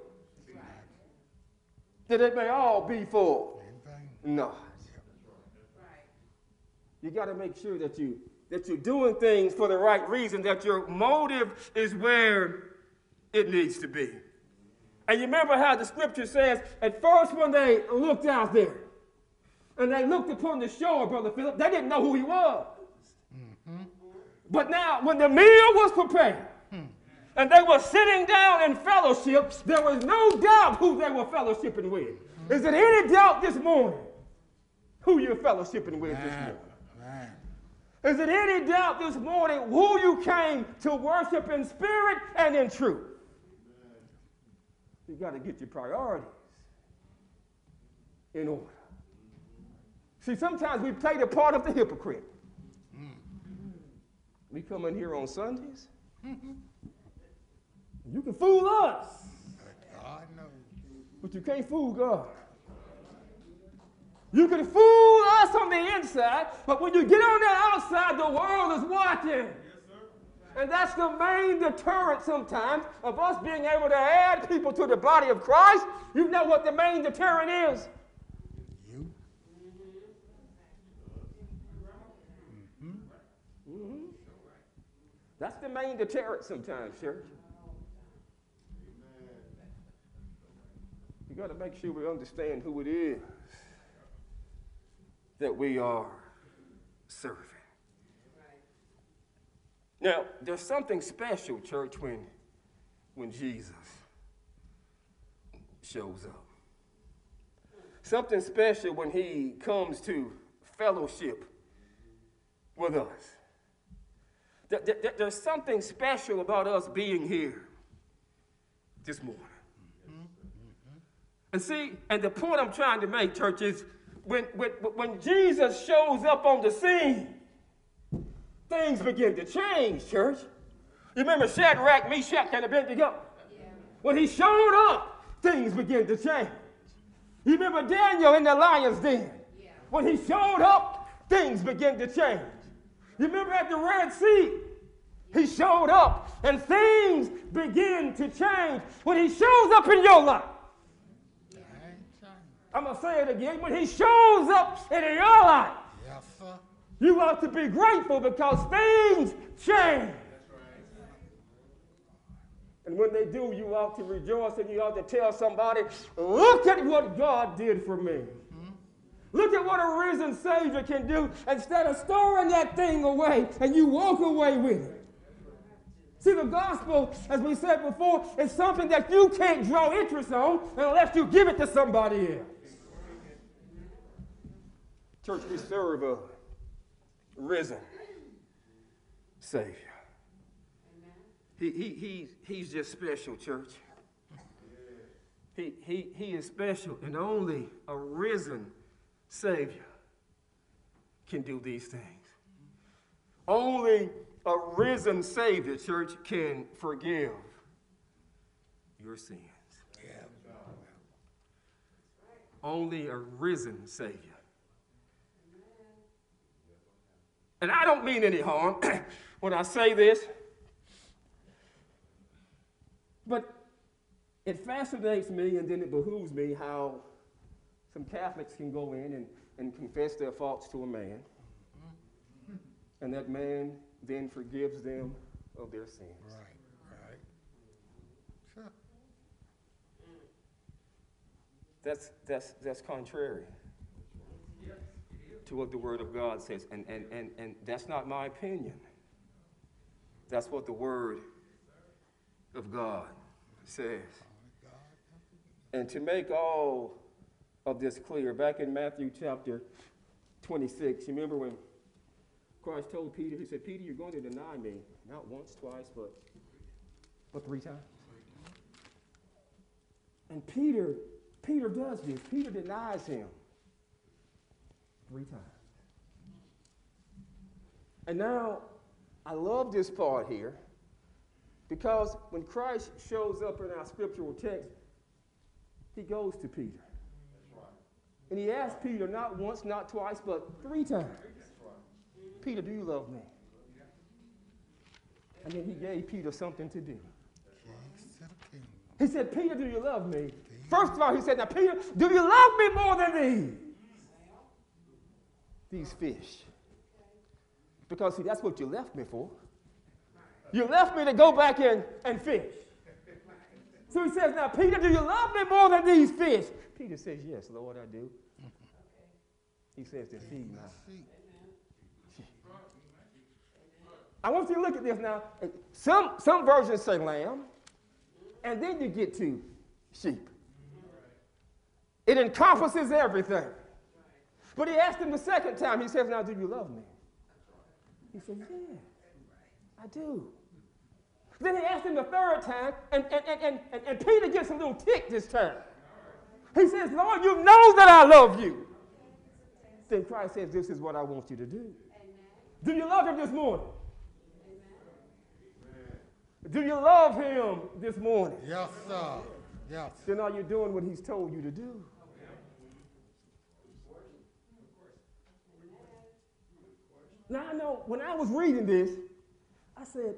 then it may all be for no. You got to make sure that you that you're doing things for the right reason, that your motive is where it needs to be. And you remember how the scripture says, at first when they looked out there, and they looked upon the shore, Brother Philip, they didn't know who he was. Mm-hmm. But now, when the meal was prepared, hmm. and they were sitting down in fellowship, there was no doubt who they were fellowshipping with. Hmm. Is there any doubt this morning who you're fellowshipping with this morning? Man. Is it any doubt this morning who you came to worship in spirit and in truth? You got to get your priorities in order. See, sometimes we play the part of the hypocrite. We come in here on Sundays. You can fool us, God knows. but you can't fool God. You can fool us on the inside, but when you get on the outside, the world is watching. And that's the main deterrent sometimes of us being able to add people to the body of Christ. You know what the main deterrent is? You. That's the main deterrent sometimes, church. You got to make sure we understand who it is that we are serving. Now, there's something special, church, when, when Jesus shows up. Something special when he comes to fellowship with us. There- there- There's something special about us being here this morning. And see, and the point I'm trying to make, church, is when, when, when Jesus shows up on the scene, things begin to change, church. You remember Shadrach, Meshach, and Abednego? When he showed up, things begin to change. You remember Daniel in the lion's den? When he showed up, things begin to change. You remember at the Red Sea? He showed up and things begin to change. When he shows up in your life, I'm going to say it again. When he shows up in your life, Yes, sir. you ought to be grateful because things change. And when they do, you ought to rejoice and you ought to tell somebody, look at what God did for me. Look at what a risen Savior can do instead of storing that thing away and you walk away with it. See, the gospel, as we said before, is something that you can't draw interest on unless you give it to somebody else. Church, we serve a risen Savior. He, he, he, he's just special, church. He, he, he is special, and only a risen Savior can do these things. Only a risen Savior, church, can forgive your sins. Only a risen Savior. And I don't mean any harm when I say this, but it fascinates me and then it behooves me how some Catholics can go in and, and confess their faults to a man, and that man then forgives them of their sins. Right, right. Sure. That's, that's, that's contrary to what the Word of God says. And, and, and, and that's not my opinion. That's what the Word of God says. And to make all of this clear, back in Matthew chapter 26, you remember when Christ told Peter, he said, Peter, you're going to deny me, not once, twice, but, but three times. And Peter, Peter does this. Peter denies him three times. And now, I love this part here because when Christ shows up in our scriptural text, he goes to Peter. And he asked Peter not once, not twice, but three times. Peter, do you love me? And then he gave Peter something to do. He said, Peter, do you love me? First of all, he said, Now, Peter, do you love me more than these? These fish. Because, see, that's what you left me for. You left me to go back in and fish. So he says, Now, Peter, do you love me more than these fish? Peter says, Yes, Lord, I do. He says, Then feed my. I want you to look at this now. Some, some versions say lamb, and then you get to sheep. It encompasses everything. But he asked him the second time, he says, Now, do you love me? He said, Yeah, I do. Then he asked him the third time, and, and, and, and, and Peter gets a little tick this time. He says, Lord, you know that I love you. Then Christ says, This is what I want you to do. Do you love him this morning? Do you love him this morning? Yes, sir. Yes. Then are you doing what he's told you to do? Now I know when I was reading this, I said,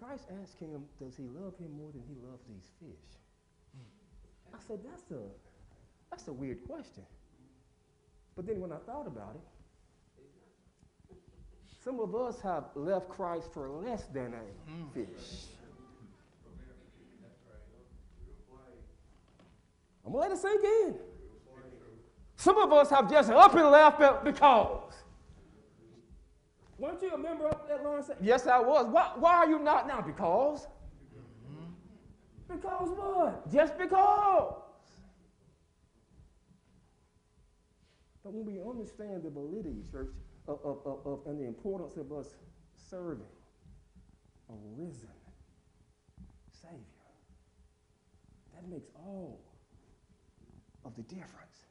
Christ asked him, does he love him more than he loves these fish? I said, that's a, that's a weird question. But then when I thought about it, some of us have left Christ for less than a fish. I'm gonna let it sink in. Some of us have just up and left because. Weren't you a member of that Lawrence? Yes, I was. Why, why are you not now? Because. Because what? Just because. But when we understand the validity, church, of, of, of, of, and the importance of us serving a risen Savior, that makes all of the difference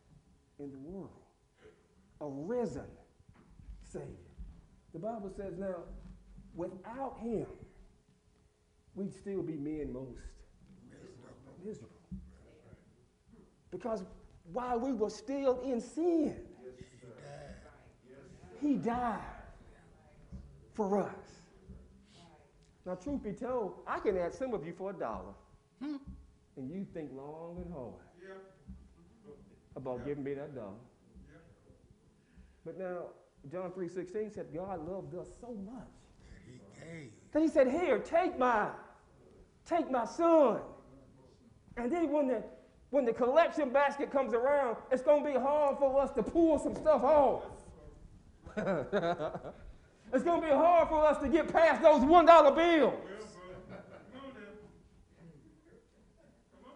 in the world. A risen Savior. The Bible says now, without him, we'd still be men most miserable. Because while we were still in sin, he died for us. Now, truth be told, I can ask some of you for a dollar, and you think long and hard about giving me that dollar. But now, John 3.16 said God loved us so much that he said, here, take my, take my son. And then when the, when the collection basket comes around, it's going to be hard for us to pull some stuff off. it's going to be hard for us to get past those $1 bills.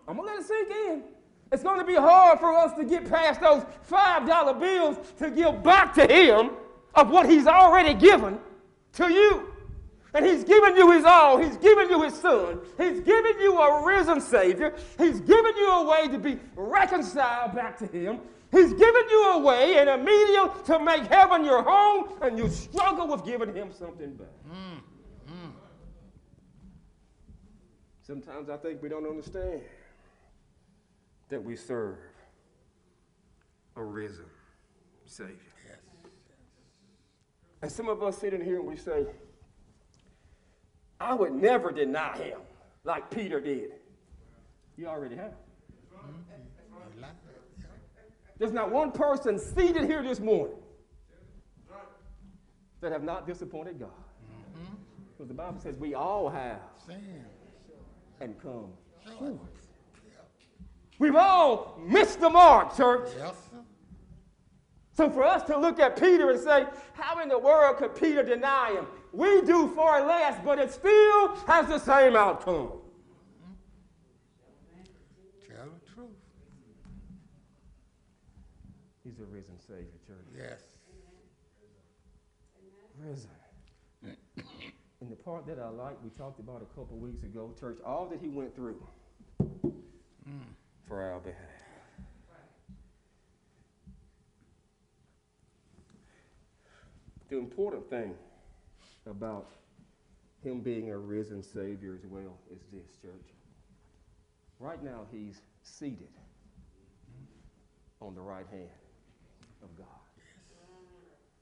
I'm going to let it sink in. It's going to be hard for us to get past those $5 bills to give back to Him of what He's already given to you. And He's given you His all. He's given you His Son. He's given you a risen Savior. He's given you a way to be reconciled back to Him. He's given you a way and a medium to make heaven your home, and you struggle with giving Him something back. Mm, mm. Sometimes I think we don't understand that we serve a risen Savior. Yes. And some of us sit in here and we say, I would never deny him like Peter did. You already have. There's not one person seated here this morning that have not disappointed God. Mm-hmm. Because the Bible says we all have and come short. We've all missed the mark, church. Yes. So for us to look at Peter and say, how in the world could Peter deny him? We do far less, but it still has the same outcome. Tell the truth. He's a risen Savior, church. Yes. Risen. In the part that I like, we talked about a couple weeks ago, church, all that he went through. Mm for our behalf. The important thing about him being a risen Savior as well is this, church. Right now, he's seated on the right hand of God.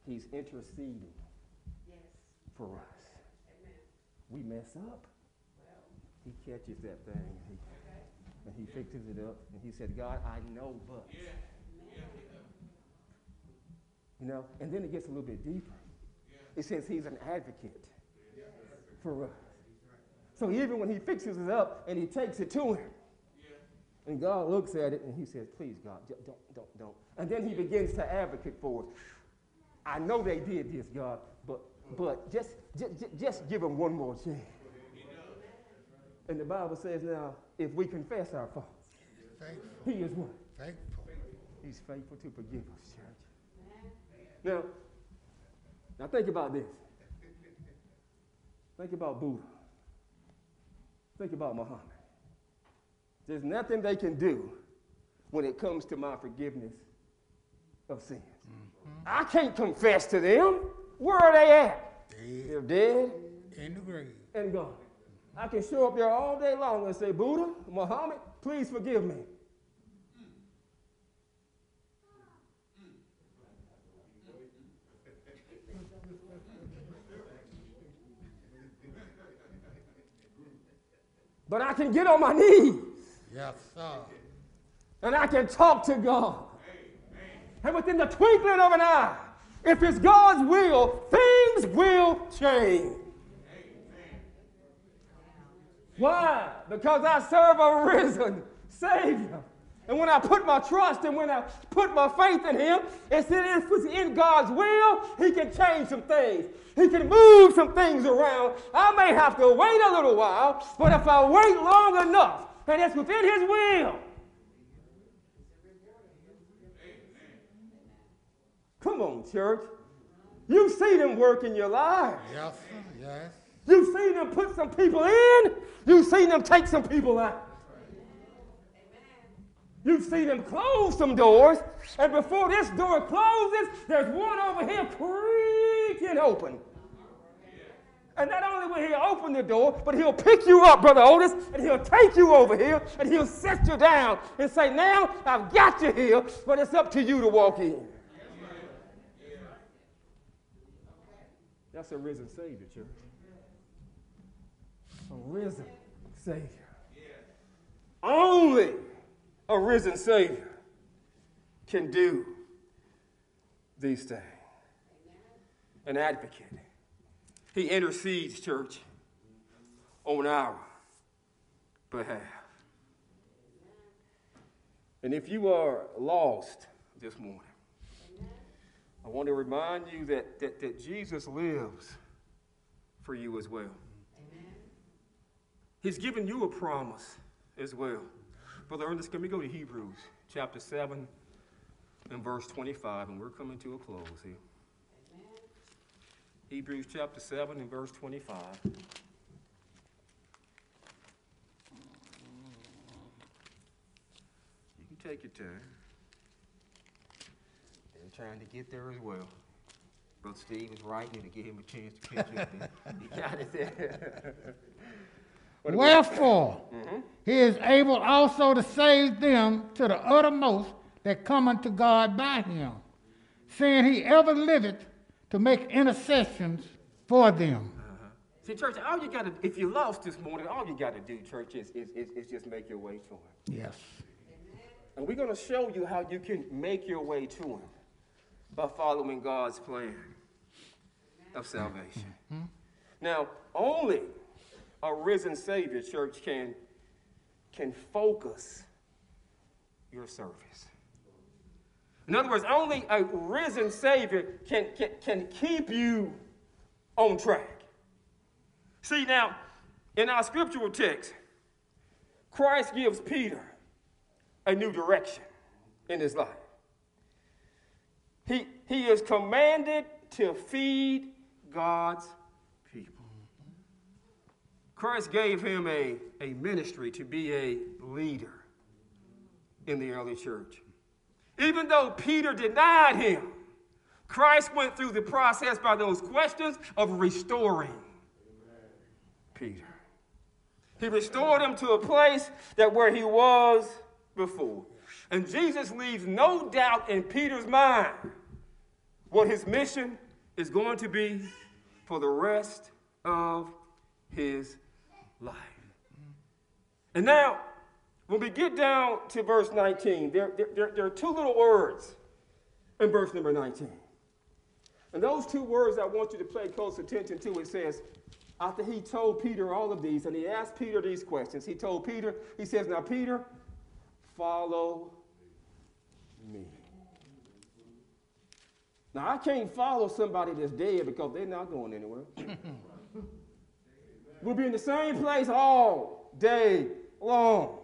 He's interceding yes. for us. We mess up. He catches that thing and he, fixes it up and he said, God, I know, but. You know, and then it gets a little bit deeper. It says he's an advocate for us. So even when he fixes it up and he takes it to him, and God looks at it and he says, Please, God, don't, don't, don't. And then he begins to advocate for us. I know they did this, God, but, but just, just, just give them one more chance. And the Bible says now, if we confess our faults, he is what? Faithful. He's faithful to forgive us, church. Now, now think about this. Think about Buddha. Think about Muhammad. There's nothing they can do when it comes to my forgiveness of sins. Mm-hmm. I can't confess to them. Where are they at? Dead They're dead in the grave. and gone. I can show up there all day long and say, Buddha, Muhammad, please forgive me. But I can get on my knees Yes, sir. and I can talk to God. And within the twinkling of an eye, if it's God's will, things will change. Why? Because I serve a risen Savior. And when I put my trust and when I put my faith in Him, it's in, it's in God's will, He can change some things. He can move some things around. I may have to wait a little while, but if I wait long enough, and it's within His will, Come on, church. You've seen him work in your life. Yes. Yes. You've seen him put some people in. You've seen him take some people out. You've seen him close some doors. And before this door closes, there's one over here creaking open. And not only will he open the door, but he'll pick you up, Brother Otis, and he'll take you over here, and he'll sit you down and say, Now I've got you here, but it's up to you to walk in. That's a risen Savior, church. A risen Savior. Only a risen Savior can do these things. An advocate. He intercedes, church, on our behalf. And if you are lost this morning, I want to remind you that, that, that Jesus lives for you as well. He's given you a promise as well. Brother Ernest, can we go to Hebrews chapter 7 and verse 25, and we're coming to a close here. Hebrews chapter 7 and verse 25. You can take your time. They're trying to get there as well. Brother Steve is writing to give him a chance to catch up. he got it there. Wherefore, mm-hmm. he is able also to save them to the uttermost that come unto God by him, seeing he ever liveth to make intercessions for them. Uh-huh. See, church, all you got to, if you're lost this morning, all you got to do, church, is, is, is, is just make your way to Him. Yes. And we're going to show you how you can make your way to Him by following God's plan of salvation. Mm-hmm. Now, only a risen Savior, church, can, can focus your service. In other words, only a risen Savior can, can, can keep you on track. See, now, in our scriptural text, Christ gives Peter a new direction in his life. He, he is commanded to feed God's. Christ gave him a, a ministry to be a leader in the early church. Even though Peter denied him, Christ went through the process by those questions of restoring Peter. He restored him to a place that where he was before. And Jesus leaves no doubt in Peter's mind what his mission is going to be for the rest of his life. And now, when we get down to verse 19, there, there, there, are two little words in verse number 19. And those two words I want you to pay close attention to. It says, after he told Peter all of these, and he asked Peter these questions, he told Peter, he says, Now, Peter, follow me. Now, I can't follow somebody that's dead because they're not going anywhere. we'll be in the same place all day long.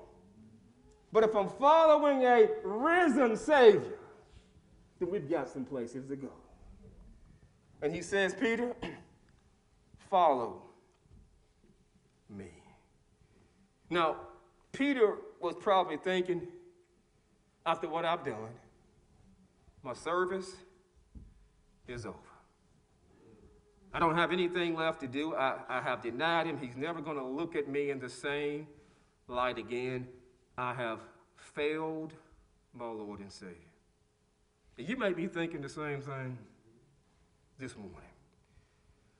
But if I'm following a risen Savior, then we've got some places to go. And he says, Peter, follow me. Now, Peter was probably thinking, after what I've done, my service is over. I don't have anything left to do. I, I have denied him. He's never going to look at me in the same light again. I have failed my Lord and Savior. And you may be thinking the same thing this morning.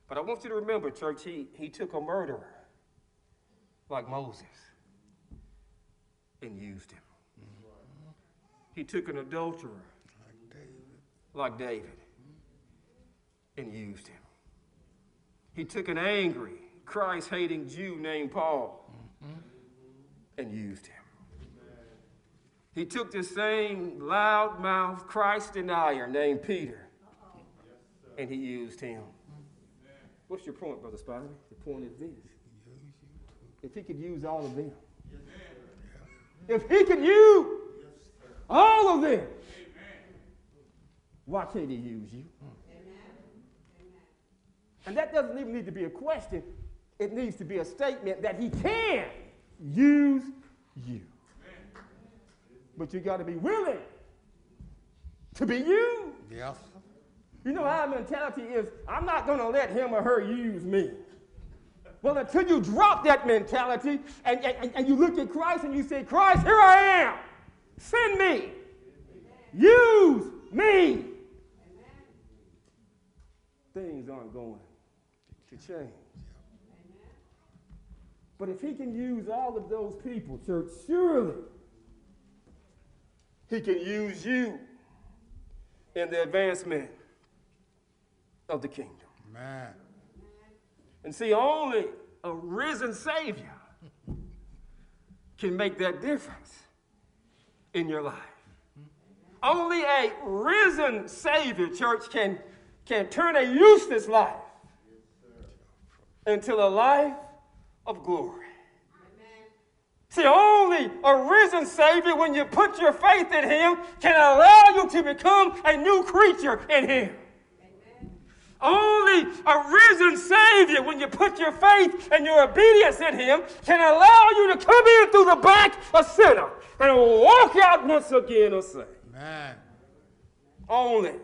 But I want you to remember, church, he, he took a murderer like Moses and used him. He took an adulterer like David, like David and used him. He took an angry, Christ hating Jew named Paul and used him. He took the same loudmouth Christ denier named Peter and he used him. What's your point, Brother Spivey? The point is this. If he could use all of them, if he could use all of them, why can't he use you? And that doesn't even need to be a question. It needs to be a statement that he can use you. But you got to be willing to be you. Yes. You know, our mentality is I'm not going to let him or her use me. Well, until you drop that mentality and, and, and you look at Christ and you say, Christ, here I am. Send me. Use me. Things aren't going to change. But if he can use all of those people, church, surely he can use you in the advancement of the kingdom. Man. And see, only a risen Savior can make that difference in your life. Only a risen Savior, church, can, can turn a useless life into a life of glory. Amen. See, only a risen Savior, when you put your faith in Him, can allow you to become a new creature in Him. Only a risen Savior, when you put your faith and your obedience in Him, can allow you to come in through the back a sinner and walk out once again a saint. Man. Only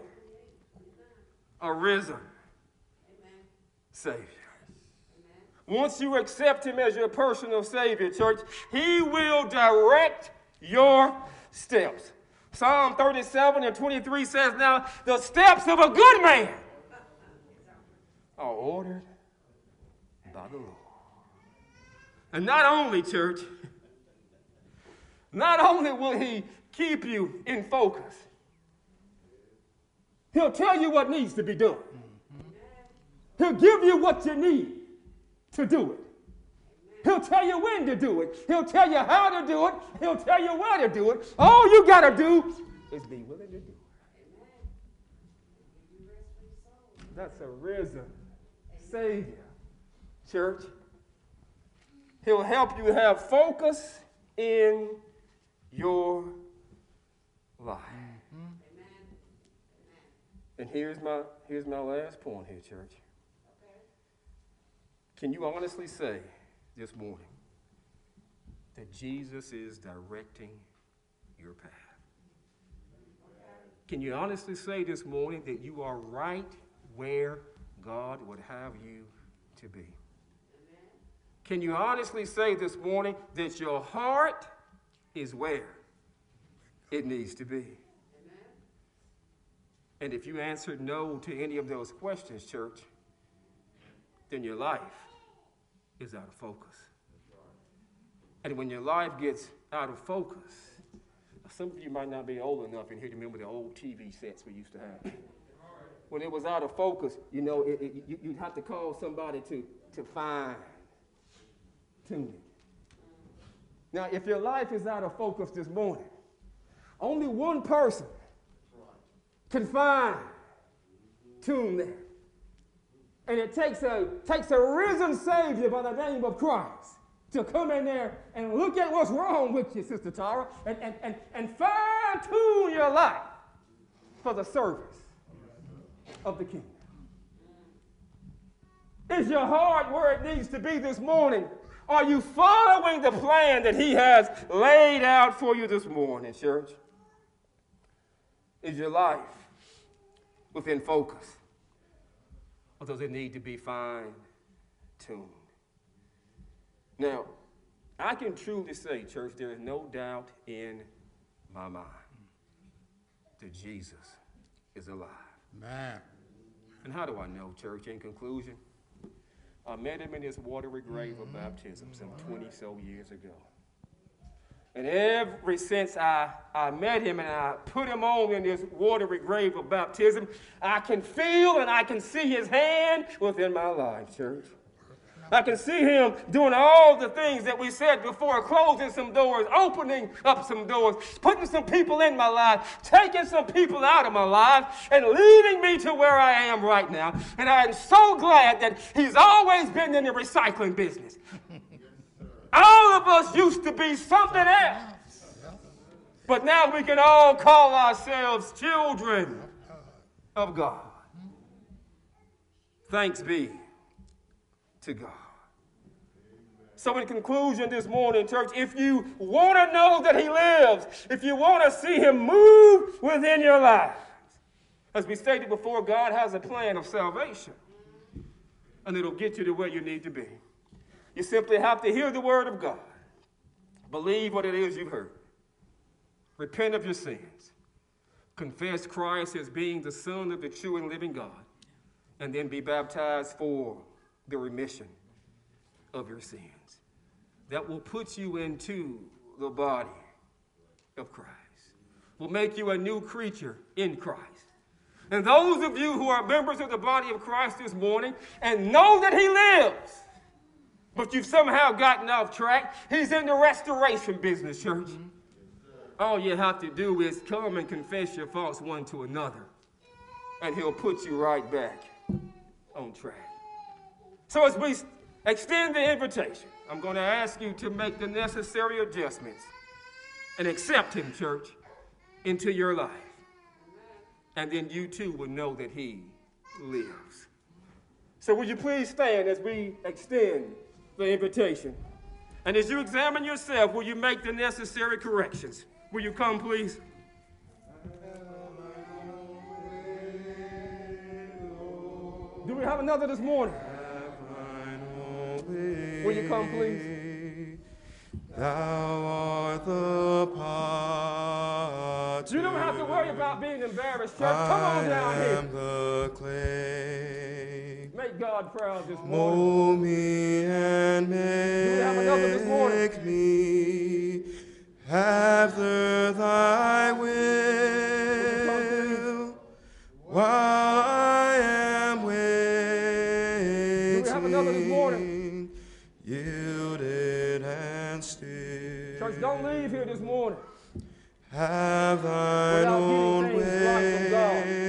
a risen Savior. Once you accept Him as your personal Savior, church, He will direct your steps. Psalm 37 and 23 says, Now the steps of a good man are ordered by the Lord. And not only, church, not only will He keep you in focus, He'll tell you what needs to be done. He'll give you what you need to do it. He'll tell you when to do it. He'll tell you how to do it. He'll tell you where to do it. All you got to do is be willing to do it. That's a risen Savior, church. He'll help you have focus in your life. And here's my, here's my last point here, church. Can you honestly say this morning that Jesus is directing your path? Can you honestly say this morning that you are right where God would have you to be? Can you honestly say this morning that your heart is where it needs to be? And if you answered no to any of those questions, church, then your life is out of focus. And when your life gets out of focus, some of you might not be old enough in here to remember the old TV sets we used to have. When it was out of focus, you know, it, it, you, would have to call somebody to, to fine tune it. Now, if your life is out of focus this morning, only one person can find, tune that. And it takes a, takes a risen Savior by the name of Christ to come in there and look at what's wrong with you, Sister Tara, and, and, and, and fine tune your life for the service of the kingdom. Is your heart where it needs to be this morning? Are you following the plan that He has laid out for you this morning, church? Is your life within focus? Or does it need to be fine tuned? Now, I can truly say, church, there is no doubt in my mind that Jesus is alive. Man. And how do I know, church, in conclusion? I met him in his watery grave of mm-hmm. baptism some 20 so years ago. And ever since I, I met him and I put him on in this watery grave of baptism, I can feel and I can see his hand within my life, church. I can see him doing all the things that we said before closing some doors, opening up some doors, putting some people in my life, taking some people out of my life, and leading me to where I am right now. And I am so glad that he's always been in the recycling business. All of us used to be something else. But now we can all call ourselves children of God. Thanks be to God. So, in conclusion this morning, church, if you want to know that He lives, if you want to see Him move within your life, as we stated before, God has a plan of salvation, and it'll get you to where you need to be. You simply have to hear the Word of God, believe what it is you've heard, repent of your sins, confess Christ as being the Son of the true and living God, and then be baptized for the remission of your sins. That will put you into the body of Christ, will make you a new creature in Christ. And those of you who are members of the body of Christ this morning and know that He lives, but you've somehow gotten off track, He's in the restoration business, church. All you have to do is come and confess your faults one to another, and He'll put you right back on track. So as we extend the invitation, I'm going to ask you to make the necessary adjustments and accept Him, church, into your life. And then you too will know that He lives. So, would you please stand as we extend the invitation? And as you examine yourself, will you make the necessary corrections? Will you come, please? Do we have another this morning? Will you come, please? Thou art the pot. You don't have to worry about being embarrassed, church. Come on down here. Make God proud this morning. Mold me and we have another this morning? make me after thy will. While I am waiting, we have another this morning? yielded and still. Church, don't leave here this morning. Have thine own things right from God. way,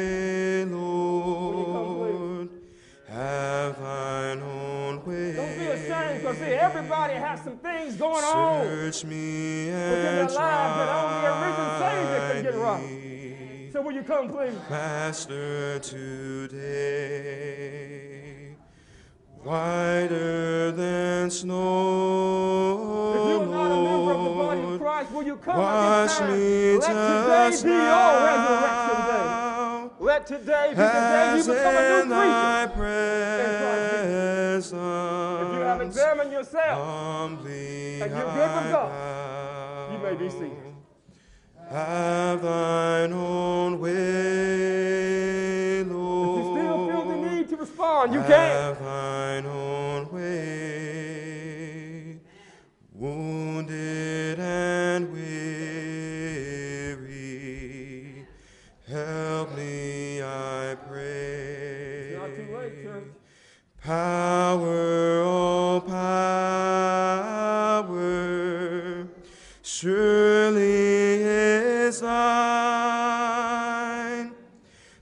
everybody has some things going on. Search me within and their lives that only a risen Savior can get right. me. So will you come, please? Master, today, whiter than snow. If you are not a member of the body of Christ, will you come Wash at this time? me Let today be your resurrection day. Let today be the day you become a new creature. presence. If you have examined yourself, and you're good with God, you may be seated. Have thine own way, If Lord. you still feel the need to respond, you can. Power, oh power, surely is thine.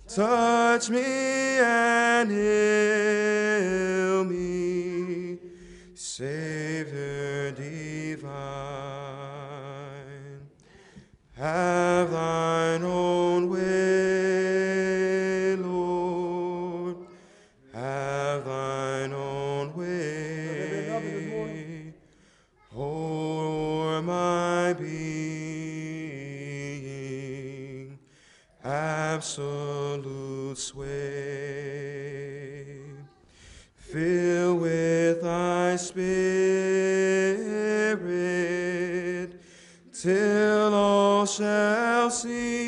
Touch me and heal shall see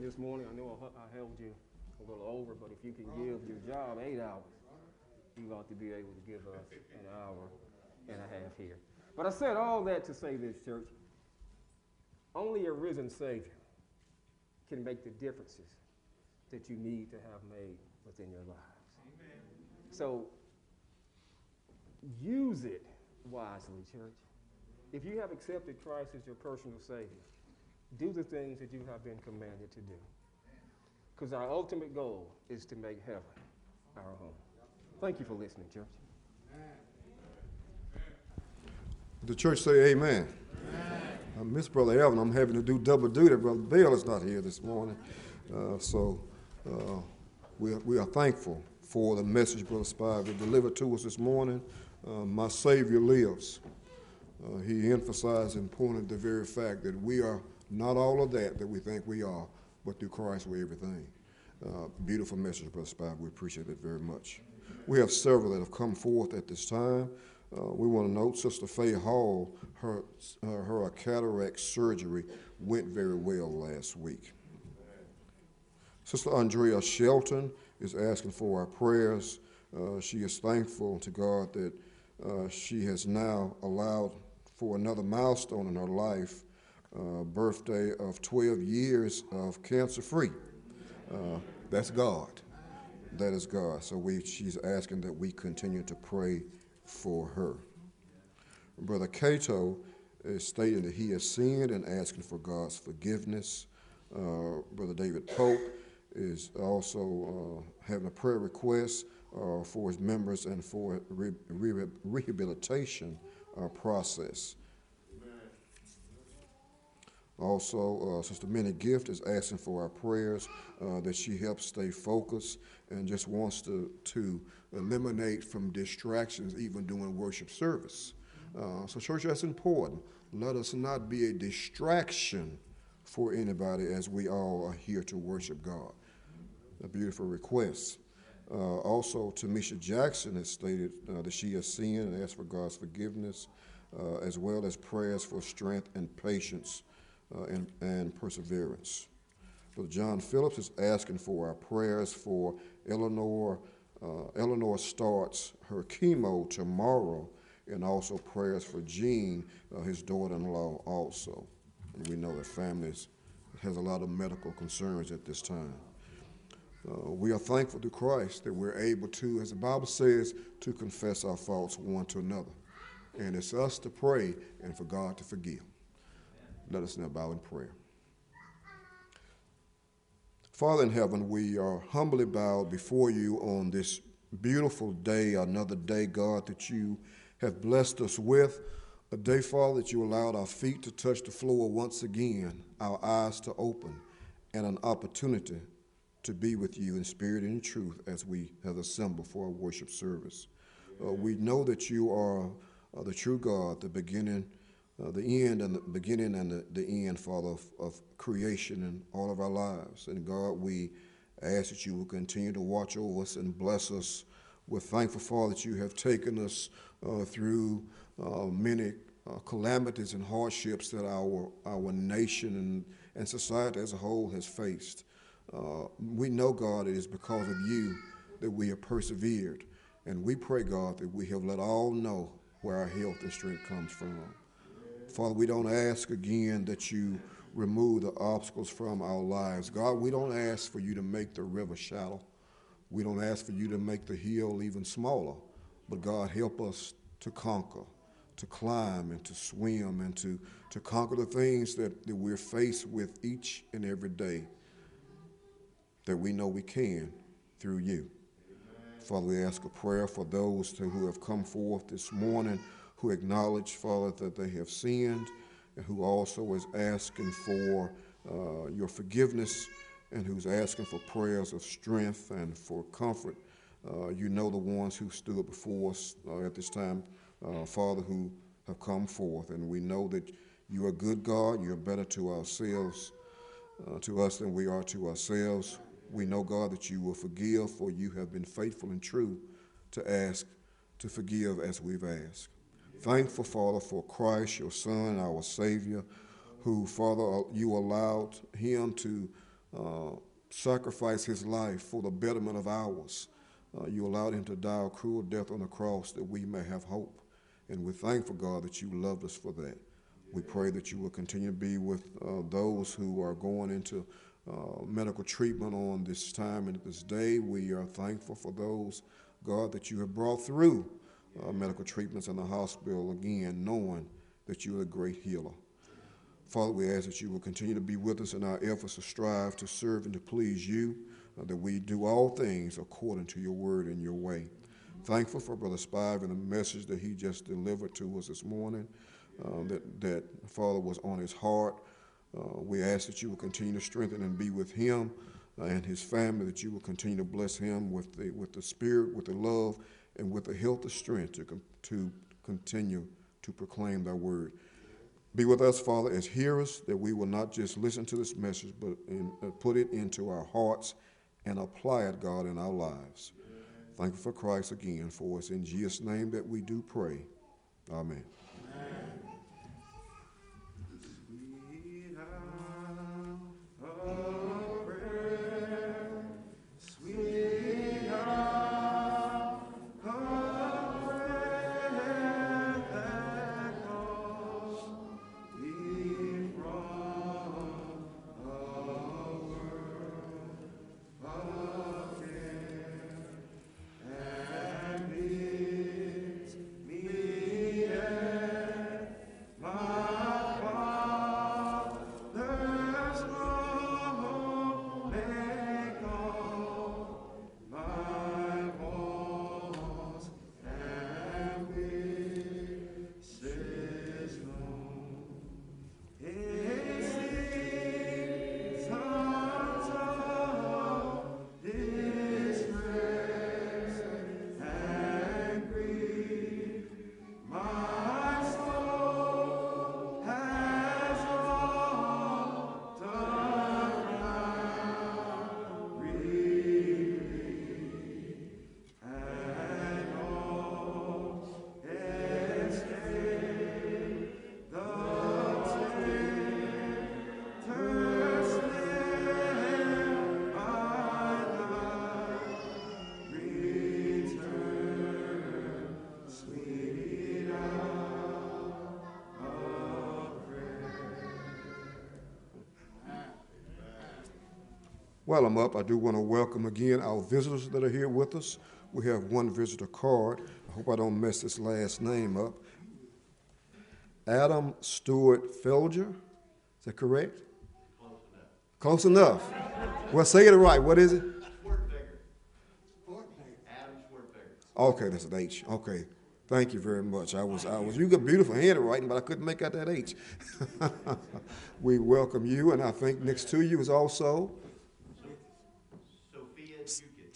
this morning. I know I, I held you a little over, but if you can give your job eight hours, you ought to be able to give us an hour and a half here. But I said all that to say this, church. Only a risen Savior can make the differences that you need to have made within your lives. So use it wisely, church. If you have accepted Christ as your personal Savior, do the things that you have been commanded to do. Because our ultimate goal is to make heaven our home. Thank you for listening, church. The church say amen. I miss Brother Evan. I'm having to do double duty. Brother Bill is not here this morning. Uh, so uh, we, are, we are thankful for the message Brother Spivey delivered to us this morning. Uh, my Savior lives. Uh, he emphasized and pointed the very fact that we are not all of that that we think we are, but through Christ we're everything. Uh, beautiful message, Brother Spivey. We appreciate it very much. We have several that have come forth at this time. Uh, we want to note Sister Faye Hall, her, uh, her cataract surgery went very well last week. Sister Andrea Shelton is asking for our prayers. Uh, she is thankful to God that uh, she has now allowed for another milestone in her life, uh, birthday of 12 years of cancer free. Uh, that's God. That is God. So we, she's asking that we continue to pray for her. Brother Cato is stating that he has sinned and asking for God's forgiveness. Uh, Brother David Pope is also uh, having a prayer request uh, for his members and for re- re- rehabilitation uh, process. Also, uh, Sister Minnie Gift is asking for our prayers uh, that she helps stay focused and just wants to, to eliminate from distractions even during worship service. Uh, so, church, that's important. Let us not be a distraction for anybody as we all are here to worship God. A beautiful request. Uh, also, Tamisha Jackson has stated uh, that she has sinned and asked for God's forgiveness, uh, as well as prayers for strength and patience uh, and, and perseverance. But John Phillips is asking for our prayers for Eleanor. Uh, Eleanor starts her chemo tomorrow, and also prayers for Jean, uh, his daughter-in-law, also. And we know that families has a lot of medical concerns at this time. Uh, we are thankful to Christ that we're able to, as the Bible says, to confess our faults one to another. And it's us to pray and for God to forgive. Let us now bow in prayer. Father in heaven, we are humbly bowed before you on this beautiful day, another day, God, that you have blessed us with. A day, Father, that you allowed our feet to touch the floor once again, our eyes to open, and an opportunity to be with you in spirit and in truth as we have assembled for our worship service. Uh, we know that you are uh, the true God, the beginning, uh, the end, and the beginning and the, the end, Father, of, of creation and all of our lives. And God, we ask that you will continue to watch over us and bless us. We're thankful, Father, that you have taken us uh, through uh, many uh, calamities and hardships that our, our nation and, and society as a whole has faced. Uh, we know, God, it is because of you that we have persevered. And we pray, God, that we have let all know where our health and strength comes from. Father, we don't ask again that you remove the obstacles from our lives. God, we don't ask for you to make the river shallow. We don't ask for you to make the hill even smaller. But God, help us to conquer, to climb, and to swim, and to, to conquer the things that, that we're faced with each and every day that we know we can through you. Father, we ask a prayer for those who have come forth this morning who acknowledge, Father, that they have sinned and who also is asking for uh, your forgiveness and who's asking for prayers of strength and for comfort. Uh, you know the ones who stood before us uh, at this time, uh, Father, who have come forth. And we know that you are good God. You're better to ourselves, uh, to us than we are to ourselves. We know, God, that you will forgive, for you have been faithful and true to ask to forgive as we've asked. Thankful, Father, for Christ, your Son, our Savior, who, Father, you allowed him to uh, sacrifice his life for the betterment of ours. Uh, you allowed him to die a cruel death on the cross that we may have hope. And we're thankful, God, that you loved us for that. We pray that you will continue to be with uh, those who are going into uh, medical treatment on this time and this day. We are thankful for those, God, that you have brought through uh, medical treatments in the hospital again, knowing that you are a great healer. Father, we ask that you will continue to be with us in our efforts to strive to serve and to please you, uh, that we do all things according to your word and your way. Thankful for Brother Spivey and the message that he just delivered to us this morning, uh, that, that Father was on his heart. Uh, we ask that you will continue to strengthen and be with him uh, and his family, that you will continue to bless him with the, with the spirit, with the love, and with the health and strength to, to continue to proclaim thy word. Be with us, Father, as hearers, that we will not just listen to this message, but in, uh, put it into our hearts and apply it, God, in our lives. Thank you for Christ again for us. In Jesus' name that we do pray. Amen. Sweet While I'm up, I do want to welcome again our visitors that are here with us. We have one visitor card. I hope I don't mess this last name up. Adam Stewart Felger. Is that correct? Close enough. Close enough. Well, say it right. What is it? Okay, that's an H. Okay. Thank you very much. I was, I was, you got beautiful handwriting, but I couldn't make out that H. we welcome you, and I think next to you is also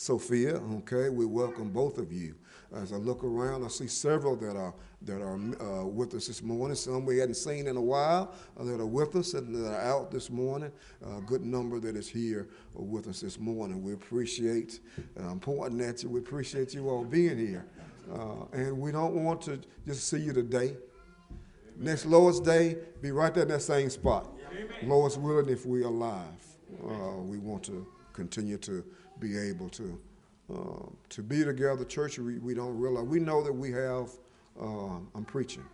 Sophia. Okay. We welcome both of you. As I look around, I see several that are that are uh, with us this morning. Some we hadn't seen in a while uh, that are with us and that are out this morning. A good number that is here with us this morning. We appreciate. Uh, I'm pointing at you. We appreciate you all being here, uh, and we don't want to just see you today. Next Lord's Day, be right there in that same spot. Amen. Lord's willing, if we're alive, uh, we want to continue to be able to. Uh, to be together, church, we, we don't realize. We know that we have, uh, I'm preaching,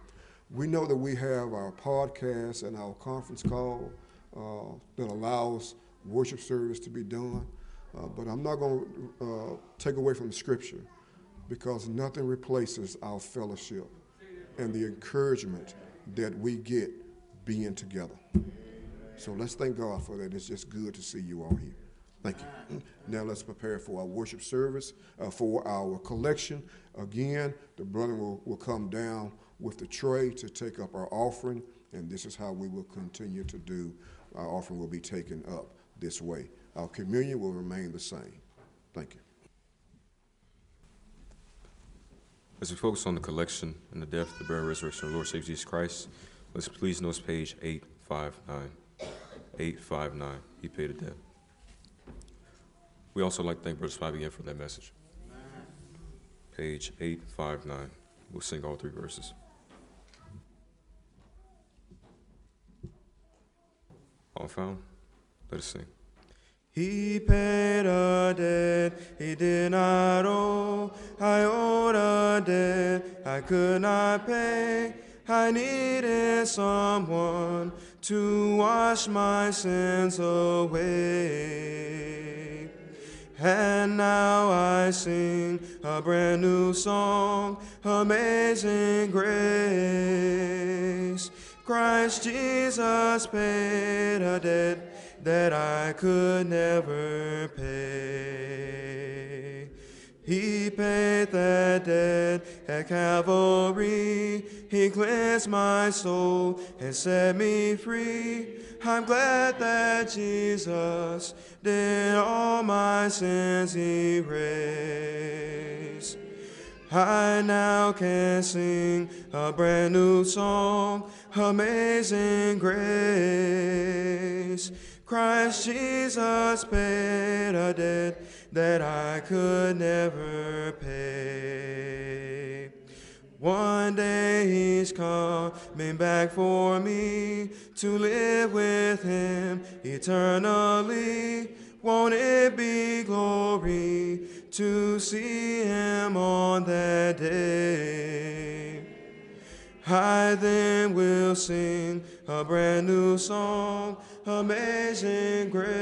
we know that we have our podcast and our conference call uh, that allows worship service to be done. Uh, but I'm not going to uh, take away from the scripture because nothing replaces our fellowship and the encouragement that we get being together. So let's thank God for that. It's just good to see you all here. Thank you. Now let's prepare for our worship service, uh, for our collection. Again, the brother will, will come down with the tray to take up our offering, and this is how we will continue to do. Our offering will be taken up this way. Our communion will remain the same. Thank you. As we focus on the collection and the death, the burial, resurrection of the Lord Savior Jesus Christ, let's please notice page 859. 859. He paid a debt. We also like to thank Brother Spivey again for that message. Page 859. We'll sing all three verses. All found? Let us sing. He paid a debt he did not owe. I owed a debt I could not pay. I needed someone to wash my sins away. And now I sing a brand new song, Amazing Grace. Christ Jesus paid a debt that I could never pay. He paid the debt at Calvary. He cleansed my soul and set me free. I'm glad that Jesus did all my sins erase. I now can sing a brand new song, Amazing Grace. Christ Jesus paid a debt that I could never pay. One day he's coming back for me to live with him eternally. Won't it be glory to see him on that day? I then will sing a brand new song, Amazing Grace.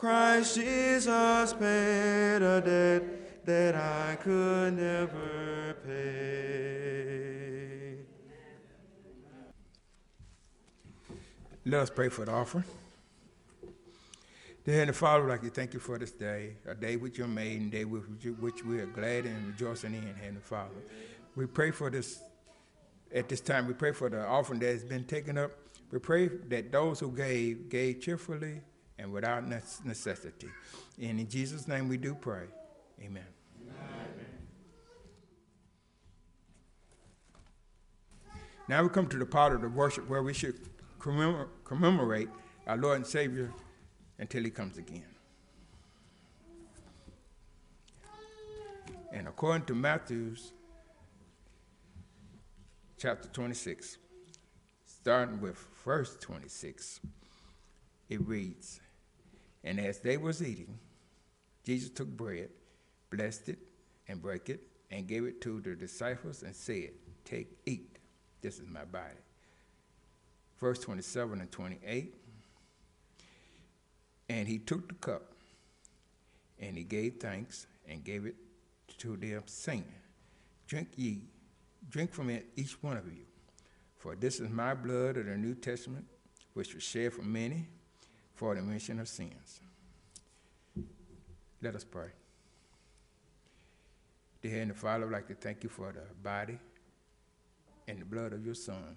Christ Jesus paid a debt that I could never pay. Let us pray for the offering. Dear Heavenly Father, like to thank you for this day, a day which you made, and day which we are glad and rejoicing in, Heavenly Father. We pray for this, at this time, we pray for the offering that has been taken up. We pray that those who gave, gave cheerfully and without necessity. And in Jesus' name we do pray. Amen. Now we come to the part of the worship where we should commemorate our Lord and Savior until he comes again. And according to Matthew's chapter 26, starting with verse 26, it reads, And as they was eating, Jesus took bread, blessed it, and broke it, and gave it to the disciples and said, Take, eat. This is my body. Verse 27 and 28. And he took the cup and he gave thanks and gave it to them, saying, Drink ye, drink from it, each one of you. For this is my blood of the New Testament, which was shed for many for the remission of sins. Let us pray. Dear Heavenly Father, I'd like to thank you for the body and the blood of your Son,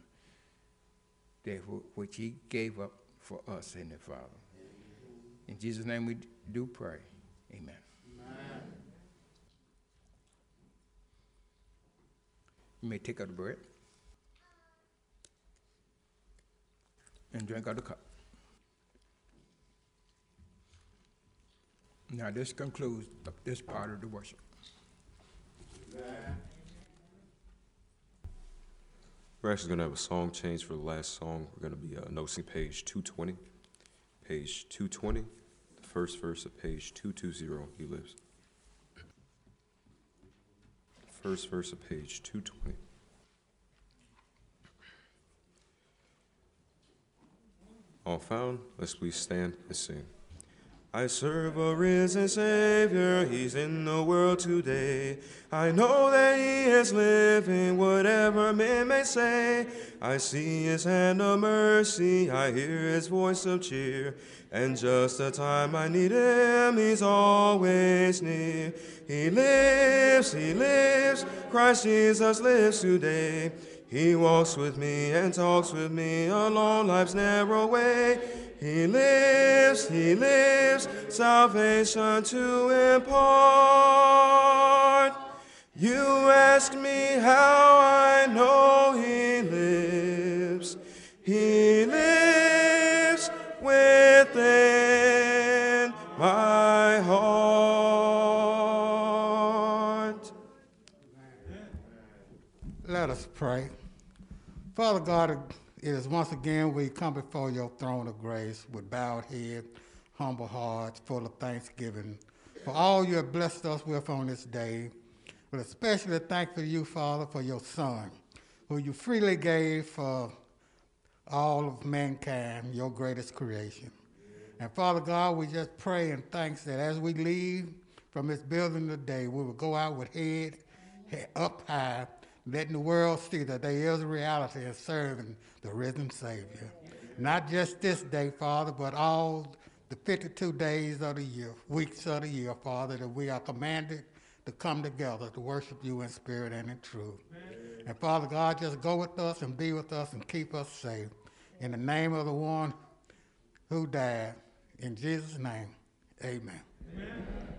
that which He gave up for us, Heavenly Father. In Jesus' name we do pray. Amen. Amen. You may take out the bread and drink out the cup. Now, this concludes this part of the worship. We're actually going to have a song change for the last song. We're going to be uh, noticing page 220. Page 220, the first verse of page 220, He lives. First verse of page 220. All found? Let's please stand and sing. I serve a risen Savior, He's in the world today. I know that He is living, whatever men may say. I see His hand of mercy, I hear His voice of cheer. And just the time I need Him, He's always near. He lives, He lives, Christ Jesus lives today. He walks with me and talks with me along life's narrow way. He lives, he lives, salvation to impart. You ask me how I know he lives. He lives within my heart. Let us pray. Father God, is once again we come before your throne of grace with bowed head, humble hearts, full of thanksgiving for all you have blessed us with on this day. But especially thankful to you, Father, for your Son, who you freely gave for all of mankind, your greatest creation. And Father God, we just pray and thanks that as we leave from this building today, we will go out with head, head up high letting the world see that there is a reality in serving the risen Savior. Not just this day, Father, but all the 52 days of the year, weeks of the year, Father, that we are commanded to come together to worship you in spirit and in truth. Amen. And Father God, just go with us and be with us and keep us safe. In the name of the one who died, in Jesus' name, amen. amen.